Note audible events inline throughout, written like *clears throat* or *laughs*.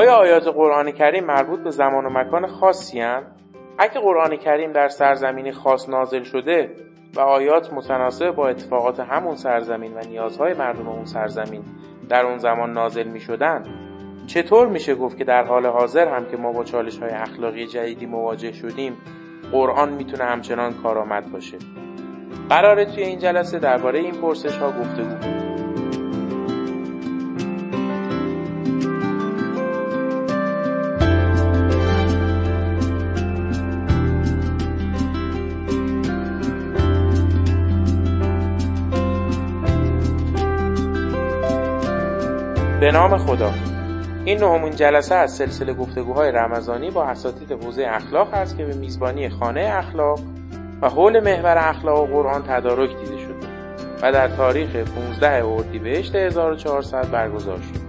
آیا آیات قرآن کریم مربوط به زمان و مکان خاصی هن؟ اگه قرآن کریم در سرزمینی خاص نازل شده و آیات متناسب با اتفاقات همون سرزمین و نیازهای مردم اون سرزمین در اون زمان نازل می شدن چطور میشه گفت که در حال حاضر هم که ما با چالش های اخلاقی جدیدی مواجه شدیم قرآن می‌تونه همچنان کارآمد باشه قراره توی این جلسه درباره این پرسش ها گفتگو کنیم به نام خدا این نهمین جلسه از سلسله گفتگوهای رمضانی با اساتید حوزه اخلاق است که به میزبانی خانه اخلاق و حول محور اخلاق و قرآن تدارک دیده شده و در تاریخ 15 اردیبهشت 1400 برگزار شد.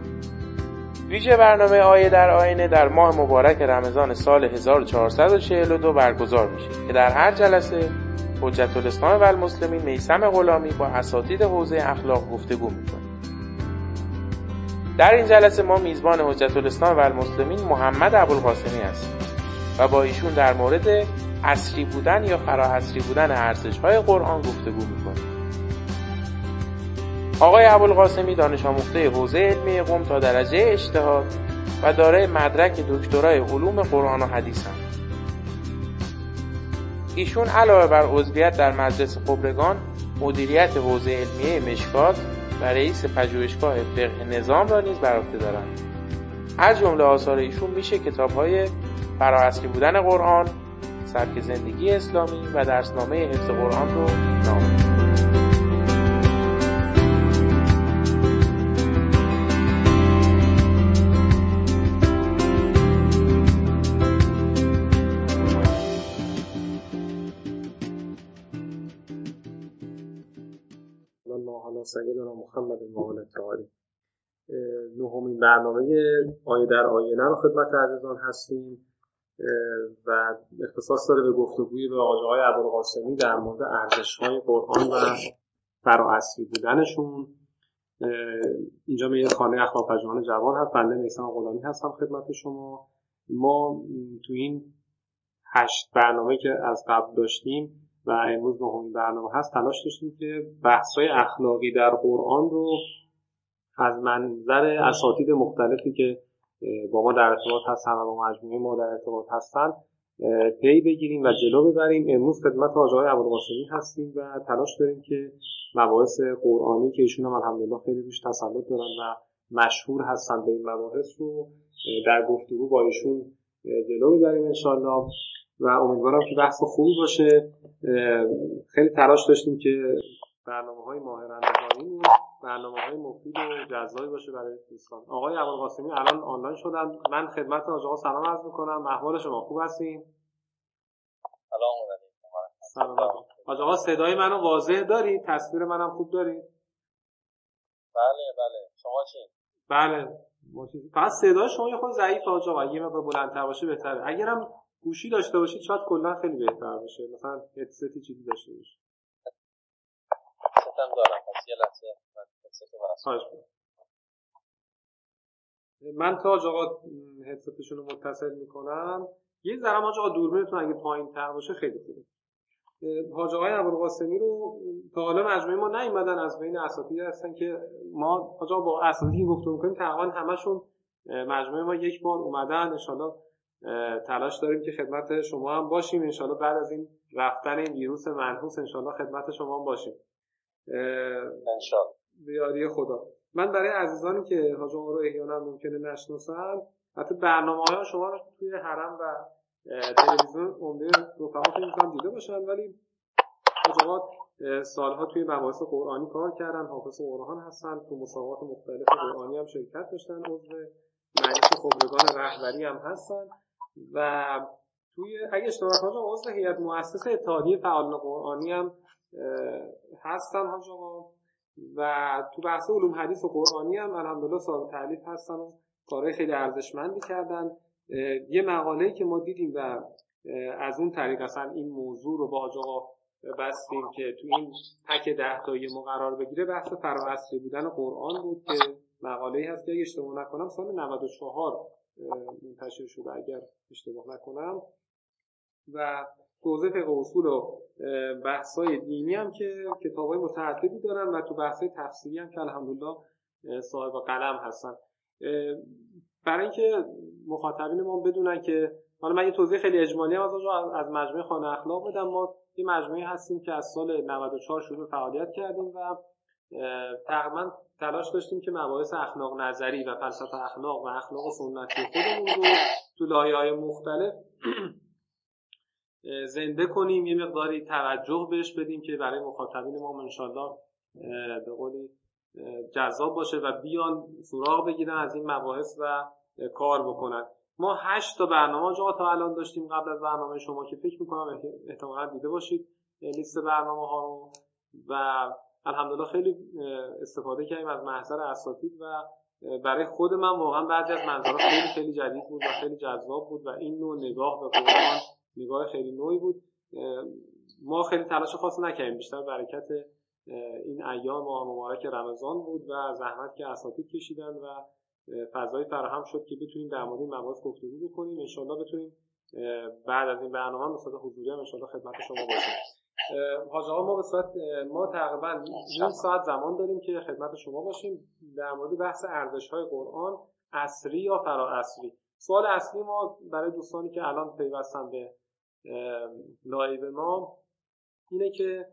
ویژه برنامه آیه در آینه در ماه مبارک رمضان سال 1442 برگزار میشه که در هر جلسه حجت الاسلام و المسلمین میسم غلامی با اساتید حوزه اخلاق گفتگو می‌کنه در این جلسه ما میزبان حجت الاسلام و المسلمین محمد ابوالقاسمی هستیم و با ایشون در مورد اصری بودن یا فراحصری بودن ارزش های قرآن گفتگو می‌کنیم آقای ابوالقاسمی دانش آموخته حوزه علمی قم تا درجه اجتهاد و دارای مدرک دکترای علوم قرآن و حدیث هم. ایشون علاوه بر عضویت در مجلس خبرگان مدیریت حوزه علمیه مشکات و رئیس پژوهشگاه فقه نظام را نیز بر عهده دارند. از جمله آثار ایشون میشه کتاب های فرااصلی بودن قرآن سبک زندگی اسلامی و درسنامه حفظ قرآن رو نام سیدنا محمد و تعالی نهمین برنامه آیه در آینه رو خدمت عزیزان هستیم. و اختصاص داره به گفتگوی به آقای ابوالقاسمی در مورد ارزش های قرآن و فرااصلی بودنشون. اینجا می خانه اخلاق پژوهان جوان هست بنده میسان غلامی هستم خدمت شما. ما تو این هشت برنامه که از قبل داشتیم و امروز نهمین برنامه هست. تلاش داشتیم که بحث های اخلاقی در قرآن رو از منظر اساتید مختلفی که با ما در ارتباط هستن و با مجموعه ما در ارتباط هستن پی بگیریم و جلو ببریم. امروز خدمت آقای ابوالقاسمی هستیم و تلاش داریم که مباحث قرآنی که ایشون هم الحمدلله خیلی روش تسلط دارن و مشهور هستن به این مباحث رو در گفتگو با ایشون جلو ببریم انشالله و امیدوارم که بحث خوبی باشه. خیلی تلاش داشتیم که برنامه های ماه رمضانی برنامه های مفید و جذابی باشه برای دوستان. آقای ابوالقاسمی الان آنلاین شدن. من خدمت آقا سلام عرض می‌کنم. احوال شما خوب هستین؟ سلام سلام آقا صدای منو واضح دارید؟ تصویر منم خوب دارید؟ بله بله. شما چی بله. فقط صدای شما یه خود ضعیف آقا. یه مقدار بلندتر باشه بهتره. اگرم گوشی داشته باشید شاید کلا خیلی بهتر باشه. مثلا هدستی چیزی داشته باشید ستم دارم پس یه لحظه. من تا آقا هدستشون رو متصل می‌کنم. یه ذره آقا دوربینتون اگه پایین تر باشه خیلی خوبه. حاج آقای ابوالقاسمی رو تا حالا مجموعه ما نیومدن از بین اساتید هستن که ما حاج با اساتیدی گفتگو می‌کنیم تقریبا همشون مجموعه ما یک بار اومدن. ان تلاش داریم که خدمت شما هم باشیم. انشالله بعد از این رفتن این ویروس منحوس انشالله خدمت شما هم باشیم. انشالله. بیاری خدا. من برای عزیزانی که حاج رو احیانا ممکنه نشناسن حتی برنامه های شما رو توی حرم و تلویزیون عمده رفقات می‌تونن دیده باشن. ولی حاج سالها توی مباحث قرآنی کار کردن حافظ قرآن هستن تو مسابقات مختلف قرآنی هم شرکت داشتن عضو مجلس خبرگان رهبری هم هستن. و توی اگه اشتباه نکنم عضو هیئت مؤسسه اتحادیه فعالان قرآنی هم هستن حاج و تو بحث علوم حدیث و قرآنی هم الحمدلله صاحب تعلیف هستن و کارهای خیلی ارزشمندی کردن. یه مقاله که ما دیدیم و از اون طریق اصلا این موضوع رو با آقا بستیم که تو این تک ده تایی ما قرار بگیره بحث فراعصری بودن قرآن بود که مقاله هست که اگه اشتباه نکنم سال 94 منتشر شده اگر اشتباه نکنم. و توضیح فقه اصول و بحث‌های دینی هم که کتاب‌های متعددی دارن و تو بحث‌های تفسیری هم که الحمدلله صاحب قلم هستن. برای اینکه مخاطبین ما بدونن که حالا من یه توضیح خیلی اجمالی هم از از مجموعه خانه اخلاق بدم. ما یه مجموعه هستیم که از سال 94 شروع فعالیت کردیم و تقریبا تلاش داشتیم که مباحث اخلاق نظری و فلسفه اخلاق و اخلاق سنتی خودمون رو تو لایه های مختلف *clears throat* زنده کنیم یه مقداری توجه بهش بدیم که برای مخاطبین ما انشالله به قولی جذاب باشه و بیان سراغ بگیرن از این مباحث و کار بکنن. ما هشت تا برنامه جا تا الان داشتیم قبل از برنامه شما که فکر می‌کنم احتمالا دیده باشید لیست برنامه ها رو. و الحمدلله خیلی استفاده کردیم از محضر اساتید و برای خود من واقعا بعضی از منظرها خیلی خیلی جدید بود و خیلی جذاب بود و این نوع نگاه به قرآن نگاه خیلی نوعی بود. ما خیلی تلاش خاص نکردیم بیشتر برکت این ایام ماه مبارک رمضان بود و زحمت که اساتید کشیدن و فضایی فراهم شد که بتونیم در مورد این مباحث گفتگو بکنیم. انشالله بتونیم بعد از این برنامه به حضوری هم انشالله خدمت شما باشیم. حاج آقا به صورت ما تقریبا نیم ساعت زمان داریم که خدمت شما باشیم در مورد بحث ارزش های قرآن عصری یا فرا عصری سوال اصلی ما برای دوستانی که الان پیوستن به live ما اینه که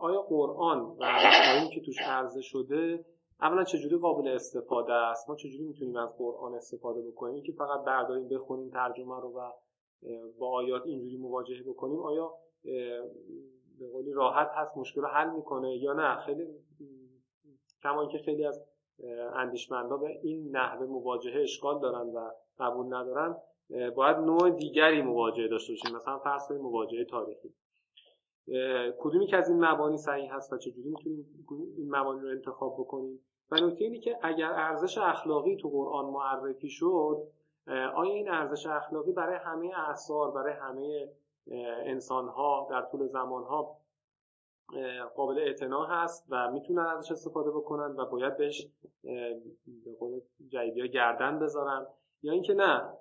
آیا قرآن و مفاهیمی که توش عرضه شده اولا چجوری قابل استفاده است؟ ما چجوری می‌تونیم از قرآن استفاده بکنیم؟ که فقط برداریم بخونیم ترجمه رو و با آیات اینجوری مواجهه بکنیم آیا به قولی راحت هست مشکل رو حل می‌کنه یا نه. خیلی کما که خیلی از اندیشمندا به این نحوه مواجهه اشکال دارن و قبول ندارن باید نوع دیگری مواجهه داشته باشیم. مثلا فرض کنیم مواجهه تاریخی. کدومی که از این مبانی صحیح هست و چجوری می‌تونیم این مبانی رو انتخاب بکنیم؟ و نکته اینه که اگر ارزش اخلاقی تو قرآن معرفی شد آیا این ارزش اخلاقی برای همه اعثار برای همه انسان ها در طول زمان ها قابل اعتنا هست و می‌تونن ازش استفاده بکنن و باید بهش به قول جدیدی گردن بذارن. یا اینکه نه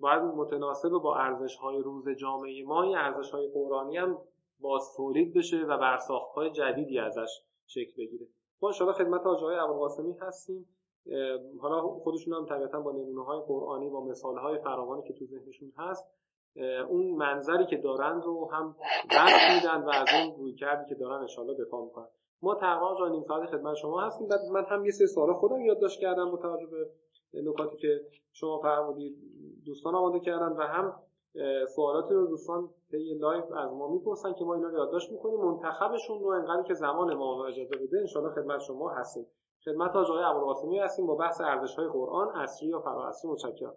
باید متناسب با ارزش های روز جامعه ما این ارزش های قرآنی هم باز تولید بشه و برساخت های جدیدی ازش شکل بگیره. ما انشاءالله خدمت آقای ابوالقاسمی هستیم. حالا خودشون هم طبیعتا با نمونه های قرآنی با مثال های فراوانی که تو ذهنشون هست اون منظری که دارن رو هم درک میدن و از اون رویکردی که دارن انشاءالله دفاع می‌کنن. ما تقریبا جا نیم ساعت خدمت شما هستیم. بعد من هم یه سری سوال خودم یادداشت کردم با توجه به نکاتی که شما فرمودید. دوستان آماده کردن و هم سوالاتی رو دوستان طی live از ما می‌پرسن که ما اینا رو یادداشت می‌کنیم. منتخبشون رو انقدر که زمان ما اجازه بده انشاءالله خدمت شما هستیم. خدمت آقای ابوالقاسمی هستیم با بحث ارزش های قرآن اصری یا فرااصلی متشکرم.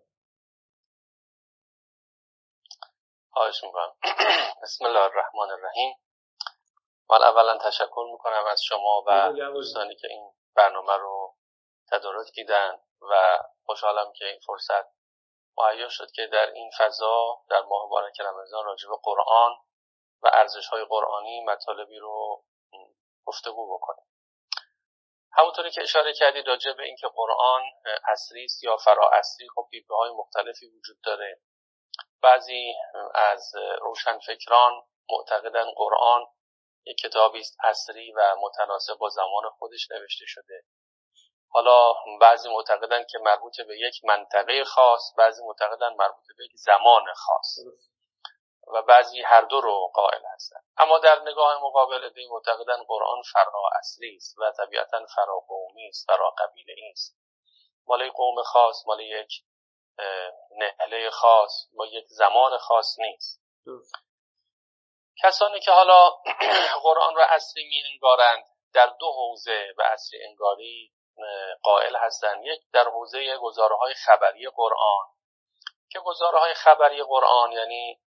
خواهش می‌کنم. *clears throat* بسم الله الرحمن الرحیم. من اولا تشکر می‌کنم از شما و دوستانی که این برنامه رو تدارک دیدن و خوشحالم که این فرصت مهیا شد که در این فضا در ماه مبارک رمضان راجع به قرآن و ارزش های قرآنی مطالبی رو گفتگو بکنیم. همونطوری که اشاره کردید راجع به اینکه قرآن اصلی است یا فرا اصلی خب دیدگاه های مختلفی وجود داره. بعضی از روشنفکران معتقدن قرآن یک کتابی است اصری و متناسب با زمان خودش نوشته شده. حالا بعضی معتقدن که مربوط به یک منطقه خاص بعضی معتقدن مربوط به یک زمان خاص. و بعضی هر دو رو قائل هستن. اما در نگاه مقابل دی معتقدن قرآن فرا اصلی است و طبیعتا فرا قومی است فرا قبیله است. مال قوم خاص مال یک نهله خاص با یک زمان خاص نیست. کسانی که حالا *clears throat* قرآن را اصلی می انگارند در دو حوزه به اصلی انگاری قائل هستند. یک در حوزه گزاره های خبری قرآن. که گزاره های خبری قرآن یعنی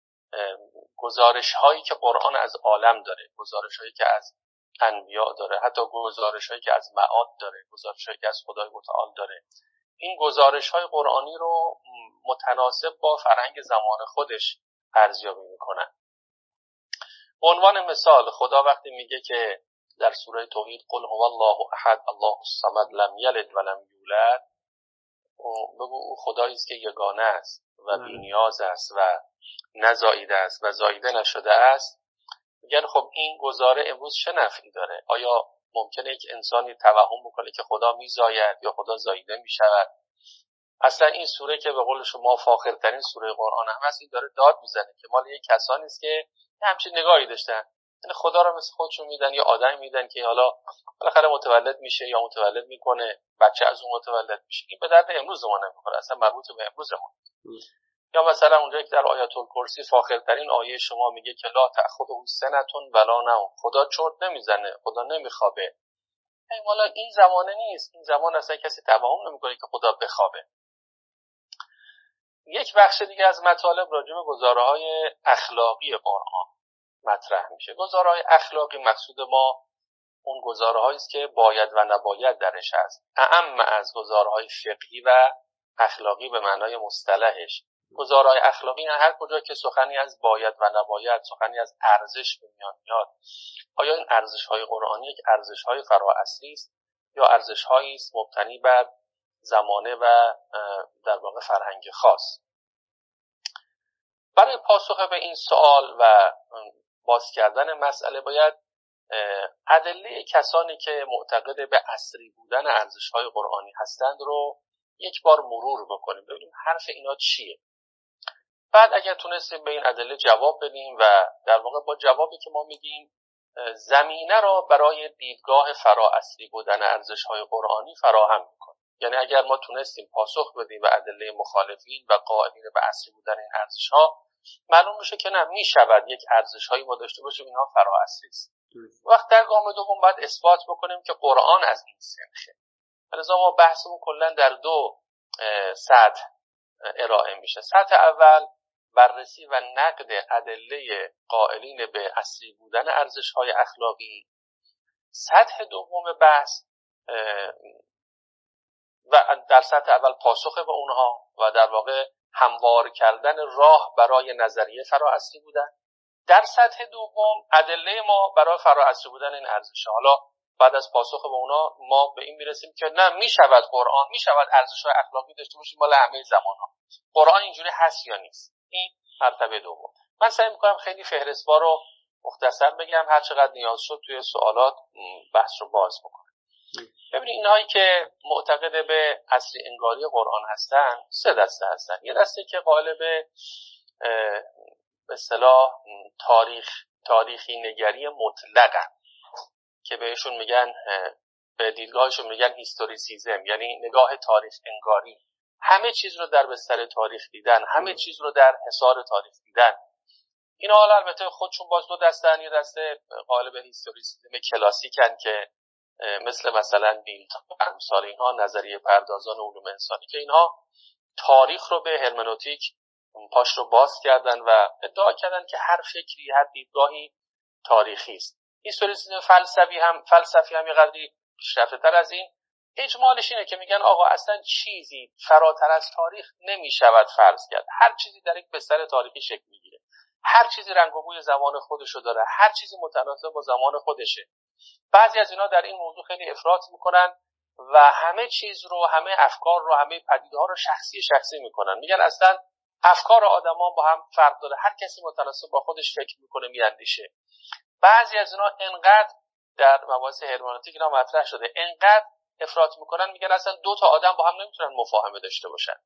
گزارش هایی که قرآن از عالم داره گزارش هایی که از انبیاء داره حتی گزارش هایی که از معاد داره گزارش هایی که از خدای متعال داره. این گزارش های قرآنی رو متناسب با فرهنگ زمان خودش ارزیابی می‌کنن به عنوان مثال خدا وقتی میگه که در سوره توحید قل هو الله احد الله الصمد لم یلد ولم یولد بگو او خدایی است که یگانه است و بله. بینیاز است و نزاییده است و زاییده نشده است. میگن خب این گزاره امروز چه نفعی داره؟ آیا ممکنه یک انسانی توهم بکنه که خدا میزاید یا خدا زاییده می‌شود. اصلا این سوره که به قول شما فاخرترین سوره قرآن هم هست این داره داد می‌زنه که مال یک کسانی است که همچین نگاهی داشتن. یعنی خدا رو مثل خودشون میدن یا آدم میدن که حالا بالاخره متولد میشه یا متولد می‌کنه بچه از اون متولد میشه. این به درد امروز ما نمی‌خوره اصلا مربوط به امروز ما. یا مثلا اونجا که در آیات الکرسی فاخرترین آیه شما میگه که لا تأخذه سنتون ولا نوم خدا چرت نمی‌زنه. خدا نمیخوابه. مالا این زمانه نیست. این زمان اصلا کسی توهم نمی‌کنه که خدا بخوابه. یک بخش دیگه از مطالب راجع به گزاره های اخلاقی قرآن مطرح میشه. گزاره های اخلاقی مقصود ما اون گزاره است که باید و نباید درش هست. اعم از گزاره های فقهی و اخلاقی به معنای مصطلحش. گزاره های اخلاقی هر کجا که سخنی از باید و نباید سخنی از ارزش به میان میاد. آیا این ارزش های قرآنی یک ارزش های اصلی است یا ارزش هایی است مبتنی بر زمانه و در واقع فرهنگ خاص؟ برای پاسخ به این سوال و باز کردن مسئله باید ادله کسانی که معتقد به اصری بودن ارزش های قرآنی هستند رو یک بار مرور بکنیم. ببینیم حرف اینا چیه. بعد اگر تونستیم به این ادله جواب بدیم و در واقع با جوابی که ما میدیم زمینه را برای دیدگاه فرا اصلی بودن ارزش های قرآنی فراهم می‌کنیم. یعنی اگر ما تونستیم پاسخ بدیم به ادله مخالفین و قائلین به اصلی بودن این ارزش ها معلوم میشه که نه می‌شود یک ارزش هایی ما داشته باشیم اینها فرا اصلی است وقت در گام دوم باید اثبات بکنیم که قرآن از این سنخه. لذا ما بحثمون کلا در دو سطح ارائه میشه. سطح اول بررسی و نقد ادله قائلین به اصلی بودن ارزش های اخلاقی. سطح دوم بحث و در سطح اول پاسخ به اونها و در واقع هموار کردن راه برای نظریه فرااصلی بودن. در سطح دوم ادله ما برای فرااصلی بودن این ارزش حالا بعد از پاسخ به اونا ما به این می‌رسیم که نه می‌شود قرآن می‌شود ارزش های اخلاقی داشته باشیم مال همه زمان ها قرآن اینجوری هست یا نیست؟ این مرتبه دوم. من سعی می‌کنم خیلی فهرستوار رو مختصر بگم هر چقدر نیاز شد توی سوالات بحث رو باز بکنم. ببینید اینهایی که معتقد به اصلی انگاری قرآن هستن سه دسته هستن. یه دسته که قائل به اصطلاح تاریخ تاریخی نگری مطلقن. که بهشون میگن به دیدگاهشون میگن historicism یعنی نگاه تاریخ انگاری. همه چیز رو در بستر تاریخ دیدن همه چیز رو در حصار تاریخ دیدن. اینا حالا البته خودشون باز دو دستن یه دسته قالب historicism کلاسیکن که مثل مثلا دیلتای امثال اینها نظریه پردازان علوم انسانی که اینها تاریخ رو به هرمنوتیک پاش رو باز کردن و ادعا کردن که هر فکری هر دیدگاهی تاریخی است. هیستوریسیزم فلسفی هم فلسفی هم یه قدری پیشرفته تر از این. اجمالش اینه که میگن آقا اصلا چیزی فراتر از تاریخ نمی‌شود فرض کرد. هر چیزی در یک بستر تاریخی شکل می‌گیره. هر چیزی رنگ و بوی زمان خودشو داره. هر چیزی متناسب با زمان خودشه. بعضی از اینا در این موضوع خیلی افراط می‌کنن و همه چیز رو همه افکار رو همه پدیده ها رو شخصی شخصی می‌کنن. میگن اصلا افکار آدما با هم فرق داره. هر کسی متناسب با خودش فکر می‌کنه میاندیشه. بعضی از اینا انقدر در مباحث هرمنوتیک اینا مطرح شده. انقدر افراط می‌کنن میگن اصلا دو تا آدم با هم نمی‌تونن مفاهمه داشته باشن.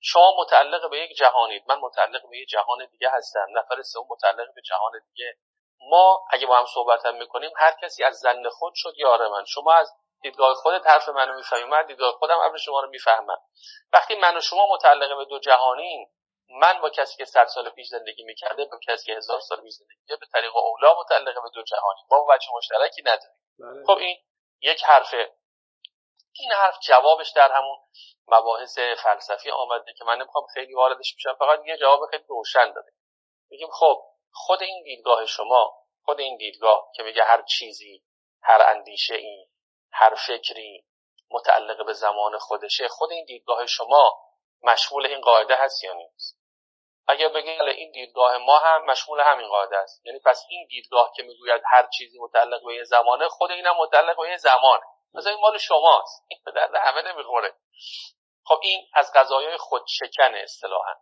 شما متعلق به یک جهانید من متعلق به یک جهان دیگه هستم نفر سوم متعلق به جهان دیگه. ما اگه با هم صحبت هم می‌کنیم هر کسی از زن خود شد یار من. شما از دیدگاه خودت حرف منو می‌فهمی من دیدگاه خودم حرف شما رو می‌فهمم. وقتی من و شما متعلق به دو جهانیم من با کسی که صد سال پیش زندگی می‌کرده با کسی که هزار سال پیش زندگی به طریق اولا متعلق به دو جهانی ما بچه مشترکی نداریم. بله. خب این یک حرفه. این حرف جوابش در همون مباحث فلسفی آمده که من نمی‌خوام خیلی واردش بشم فقط یه جواب خیلی روشن داده. میگیم خب خود این دیدگاه شما خود این دیدگاه که میگه هر چیزی هر اندیشه ای هر فکری متعلق به زمان خودشه خود این دیدگاه شما مشمول این قاعده هست یا نیست؟ اگر بگیم این دیدگاه ما هم مشمول همین قاعده است. یعنی پس این دیدگاه که می‌گوید هر چیزی متعلق به یه زمانه خود اینم متعلق به یه زمانه. مثلا این مال شماست. این به درد همه نمی‌خوره. خب این از قضایای خودشکن اصطلاحا.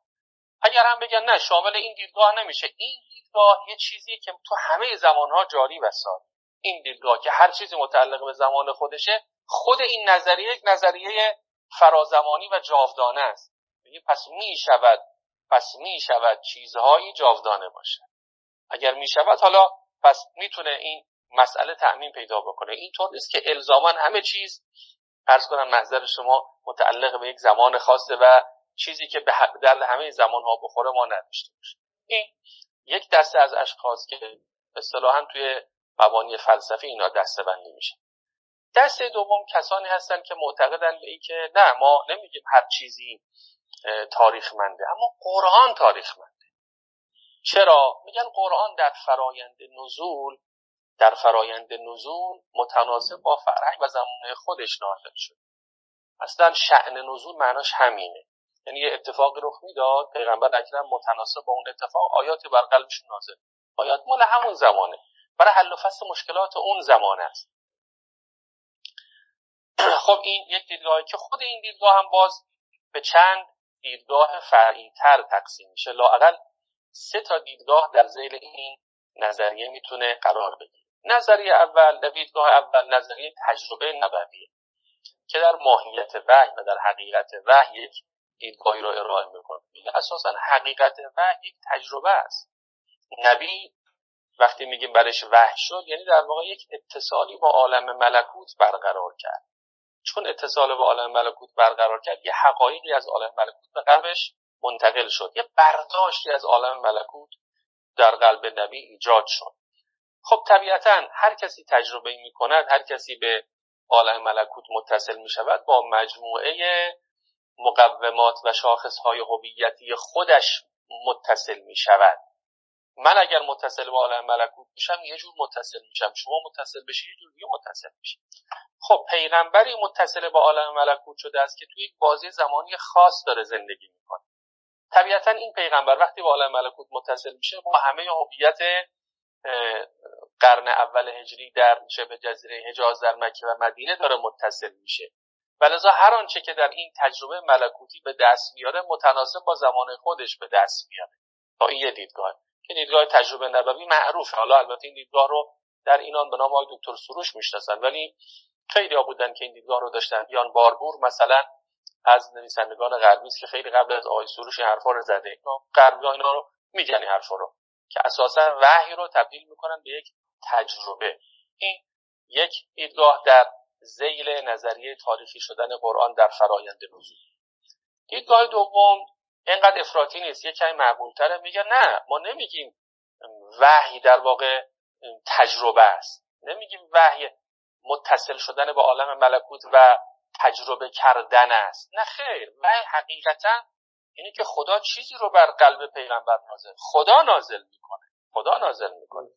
اگر هم بگن نه شامل این دیدگاه نمیشه. این دیدگاه یه چیزیه که تو همه زمانها جاری و ساری این دیدگاه که هر چیزی متعلق به زمان خودشه خود این نظریه یک نظریه فرازمانی و جاودانه است. پس می شود پس می شود چیزهایی جاودانه باشه. اگر می شود حالا پس می‌تونه این مسئله تعمین پیدا بکنه. اینطور نیست که الزاما همه چیز ارز کنم نظر شما متعلق به یک زمان خاصه و چیزی که به در همه زمان ها بخوره ما نداشته باشه این یک دسته از اشخاص که اصطلاحا توی مبانی فلسفی اینا دسته بندی میشه دسته دوم کسانی هستند که معتقدن به که نه ما نمیگیم هر چیزی تاریخمنده اما قرآن تاریخمنده. چرا؟ میگن قرآن در فرایند نزول در فرایند نزول متناسب با فرهنگ و زمان خودش نازل شد. اصلا شعن نزول معناش همینه. یعنی یه اتفاقی رخ می‌داد پیغمبر اکرم متناسب با اون اتفاق آیاتی بر قلبش نازل. آیات مال همون زمانه. برای حل و فصل مشکلات اون زمان است. *clears throat* خب این یک دیدگاهی که خود این دیدگاه هم باز به چند دیدگاه فرعی تر تقسیم میشه. لاقل سه تا دیدگاه در زیل این نظریه می‌تونه قرار بگیره. نظریه اول دیدگاه اول نظریه تجربه نبویه که در ماهیت وحی و در حقیقت وحی یک دیدگاهی رو ارائه می‌کنه. اساسا حقیقت وحی یک تجربه است. نبی وقتی میگیم برش وحی شد یعنی در واقع یک اتصالی با عالم ملکوت برقرار کرد. چون اتصال با عالم ملکوت برقرار کرد یه حقایقی از عالم ملکوت به قلبش منتقل شد. یه برداشتی از عالم ملکوت در قلب نبی ایجاد شد. خب طبیعتا هر کسی تجربه می کند هر کسی به عالم ملکوت متصل می شود با مجموعه مقومات و شاخص های هویتی خودش متصل می شود من اگر متصل به عالم ملکوت بشم یه جور متصل میشم. شما متصل بشی یه جور دیگه متصل میشی. خب پیغمبری متصل به عالم ملکوت شده است که توی یک بازی زمانی خاص داره زندگی می‌کنه. طبیعتا این پیغمبر وقتی به عالم ملکوت متصل میشه با همه هویت قرن اول هجری در شبه جزیره حجاز در مکه و مدینه داره متصل میشه. ولذا هر آنچه که در این تجربه ملکوتی به دست میاره متناسب با زمان خودش به دست میاره. تا این یه دیدگاه. که دیدگاه تجربه نبوی معروفه. حالا البته این دیدگاه رو در اینان به نام آقای دکتر سروش می‌شناسن. ولی خیلی ها بودن که این دیدگاه رو داشتن. یان باربور مثلا از نویسندگان غربی است که خیلی قبل از آقای سروش حرفا رو زده. اینا غربی اینا رو میگن حرفا رو. که اساسا وحی رو تبدیل می‌کنن به یک تجربه. این یک دیدگاه در زیل نظریه تاریخی شدن قرآن در فرایند نزول دیدگاه دوم اینقدر افراطی نیست یه کمی معقولتره. میگه نه ما نمیگیم وحی در واقع تجربه است. نمیگیم وحی متصل شدن به عالم ملکوت و تجربه کردن است. نه خیر وحی حقیقتا اینه که خدا چیزی رو بر قلب پیغمبر نازل خدا نازل می‌کنه. خدا نازل می‌کنه.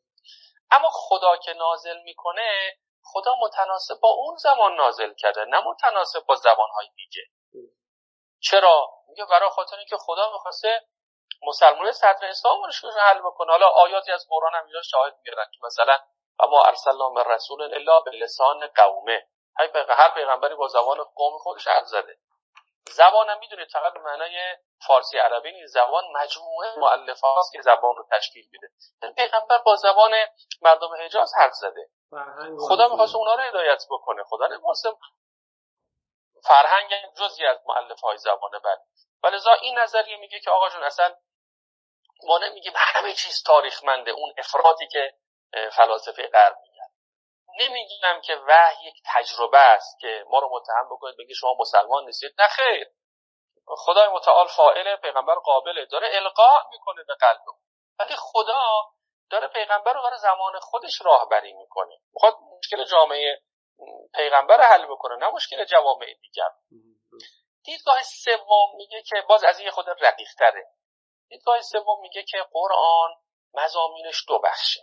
اما خدا که نازل می‌کنه خدا متناسب با اون زمان نازل کرده نه متناسب با زبانهای دیگه. چرا؟ میگه برای خاطر اینکه خدا می‌خواسته مسلمان صدر اسلام رو حل بکنه. حالا آیاتی از قرآن هم اینجا شاهد میگردن که مثلا و ما ارسلنا من رسول الا به لسان قومه. هر پیغمبری با زبان قوم خودش حرف زده. زبان هم می‌دونید فقط به معنای فارسی عربی نیست. زبان مجموعه مؤلفه هاست که زبان رو تشکیل میده. پیغمبر با زبان مردم حجاز حرف زده. خدا می‌خواست اونا رو هدایت بکنه. خدا نمی‌خواست فرهنگ جزی از معلف های زبانه بر ولذا این نظریه میگه که آقا جون اصلا ما نمیگیم همه چیز تاریخمنده. اون افرادی که فلاسفه غرب میگن نمیگیم که وحی یک تجربه است که ما رو متهم بکنید بگی شما مسلمان نیستید. نه خیر. خدای متعال فاعل پیغمبر قابله. داره القا می‌کنه به قلب ولی خدا داره پیغمبر رو برای زمان خودش راهبری می‌کنه. می‌خواد مشکل جامعه پیغمبر حل بکنه نه مشکل جوامع دیگر. دیدگاه سوم میگه که باز از این خود رقیق تره دیدگاه سوم میگه که قرآن مزامینش دو بخشه.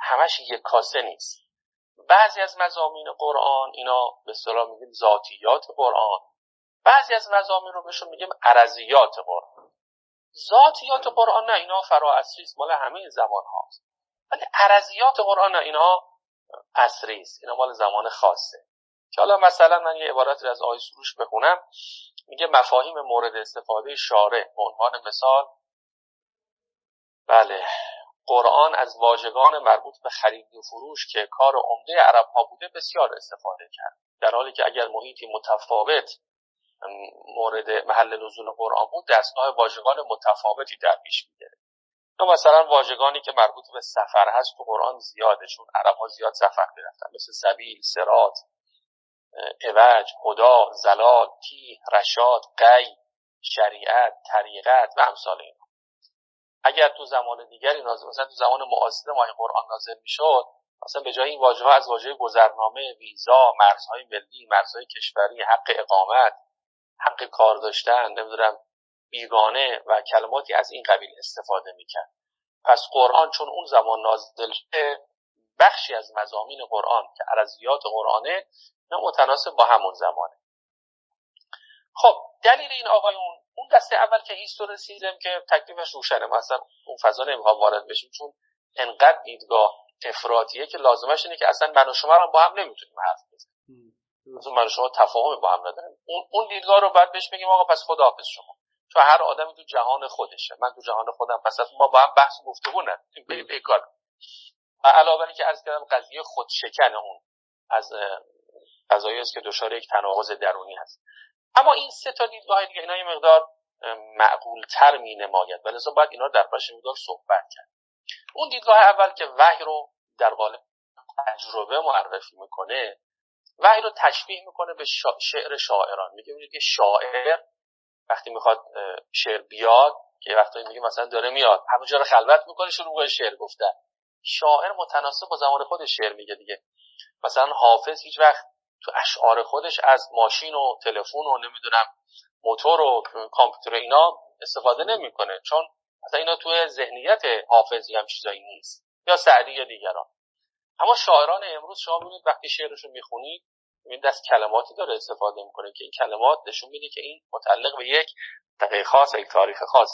همش یک کاسه نیست. بعضی از مزامین قرآن اینا به اصطلاح میگیم ذاتیات قرآن. بعضی از مزامین رو بهشون میگیم عرضیات قرآن. ذاتیات قرآن نه اینا فراعصری است مال همه زمان هاست. ولی عرضیات قرآن نه اینا عصری اینا مال زمان خاصه. که حالا مثلا من یه عبارت از آیه سروش بخونم. میگه مفاهیم مورد استفاده شارع. به عنوان مثال بله. قرآن از واژگان مربوط به خرید و فروش که کار عمده عرب ها بوده بسیار استفاده کرد. در حالی که اگر محیطی متفاوت مورد محل نزول قرآن بود دستگاه واژگان متفاوتی در پیش می‌گیره یا مثلا واژگانی که مربوط به سفر هست تو قرآن زیاده چون عرب ها زیاد سفر می‌رفتن. مثل سبیل سرات عوج هدا زلال تی رشاد قی شریعت طریقت و امثال اینا اگر تو زمان دیگری نازل مثلا تو زمان معاصر ما قرآن نازل می‌شد مثلا به جای این واژه از واژه گذرنامه ویزا مرزهای ملی مرزهای کشوری حق اقامت حق کار داشتن نمی‌دونم بیگانه و کلماتی از این قبیل استفاده می‌کرد. پس قرآن چون اون زمان نازل شده بخشی از مزامین قرآن که عرضیات قرآنه نه متناسب با همون زمانه. خب دلیل این آقایون اون دسته اول که هیستوریسیزم که تکلیفش روشنه. مثلا اون فضا نمی‌خوام وارد بشیم چون انقدر دیدگاه افراطیه که لازمش اینه که اصلا من و شما رو با هم نمی‌تونیم حرف بزنیم. مثلا من و شما تفاهم با هم نداریم. اون اون دیدگاه رو بعد بهش بگیم آقا پس خداحافظ شما. تو هر آدمی تو جهان خودشه. من تو جهان خودم پس ما با هم بحث گفتگو نداریم بریم به کار. علاوه که عرض کردم قضیه خودشکن اون از قضایی است که دچار یک تناقض درونی هست. اما این سه تا دیدگاه دیگه اینا یه مقدار معقول تر می نماید و لذا باید اینا در باشه مقدار صحبت کرد. اون دیدگاه اول که وحی رو در قالب تجربه معرفی می‌کنه وحی رو تشبیه می‌کنه به شعر شاعران. میگه که شاعر وقتی می‌خواد شعر بیاد که وقتی میگه مثلا داره میاد همه جا رو خلوت می‌کنه شروع به شعر گفتن. شاعر متناسب با زمان خودش شعر میگه دیگه. مثلا حافظ هیچ وقت تو اشعار خودش از ماشین و تلفن و نمی‌دونم موتور و کامپیوتر اینا استفاده نمی‌کنه چون مثلا اینا تو ذهنیت حافظی هم چیزایی نیست. یا سعدی یا دیگران. اما شاعران امروز شما می‌بینید وقتی شعرشون می‌خونید این دست کلماتی داره استفاده می‌کنه که این کلمات نشون میده که این متعلق به یک دقیقه خاص یک تاریخ خاص.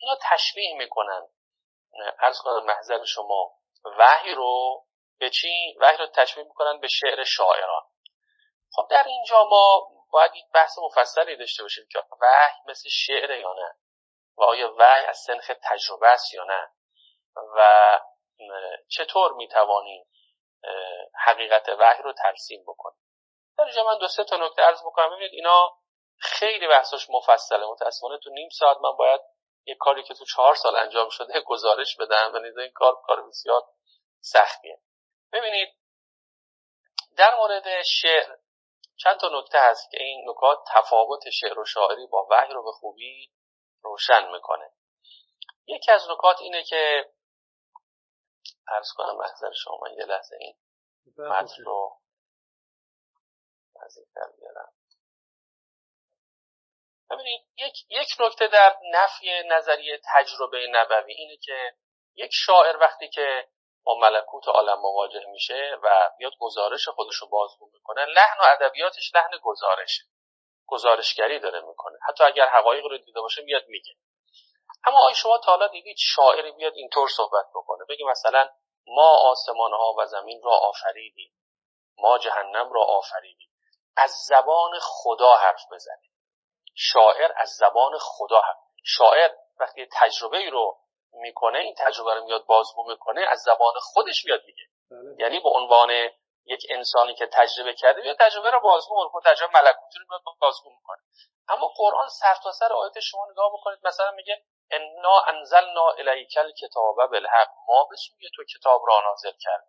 اینا تشبیه می‌کنن. عرض کنم محضر شما. وحی رو به چی؟ وحی رو تشبیه می‌کنن به شعر شاعران. خب در اینجا ما باید یک بحث مفصلی داشته باشیم که وحی مثل شعر یا نه؟ و آیا وحی از سنخ تجربه است یا نه؟ و چطور می‌توانیم حقیقت وحی رو ترسیم بکنیم در اینجا من دو سه تا نکته عرض بکنم ببینید اینا خیلی بحثش مفصله. متاسفانه تو نیم ساعت من باید یک کاری که تو چهار سال انجام شده *laughs* گزارش بدم و این کار کار بسیار سختیه. ببینید در مورد شعر چند تا نکته هست که این نکات تفاوت شعر و شاعری با وحی رو به خوبی روشن می‌کنه. یکی از نکات اینه که عرض کنم محضر شما یه لحظه این متن رو نزدیکتر بیارم. ببینید یک, یک نکته در نفی نظریه تجربه نبوی اینه که یک شاعر وقتی که با ملکوت عالم مواجه میشه و بیاد گزارش خودش رو بازگو می‌کنه. لحن و ادبیاتش لحن گزارش. گزارشگری داره می‌کنه. حتی اگر حقایق رو دیده باشه میاد میگه. اما آیا شما تا حالا دیدید شاعری بیاد اینطور صحبت بکنه. بگی مثلا ما آسمان ها و زمین را آفریدیم. ما جهنم را آفریدیم. از زبان خدا حرف بزنه. شاعر از زبان خدا حرف شاعر وقتی تجربه ای رو می‌کنه این تجربه رو میاد بازگو می‌کنه از زبان خودش میاد میگه بله. یعنی به عنوان یک انسانی که تجربه کرده یا تجربه رو بازگو می‌کنه تجربه ملکوتی رو میاد بازگو می‌کنه. اما قرآن سر تا سر آیت شما نگاه بکنید مثلا میگه انا انزلنا الیک الکتاب بالحق. ما به سوی تو کتاب را نازل کرد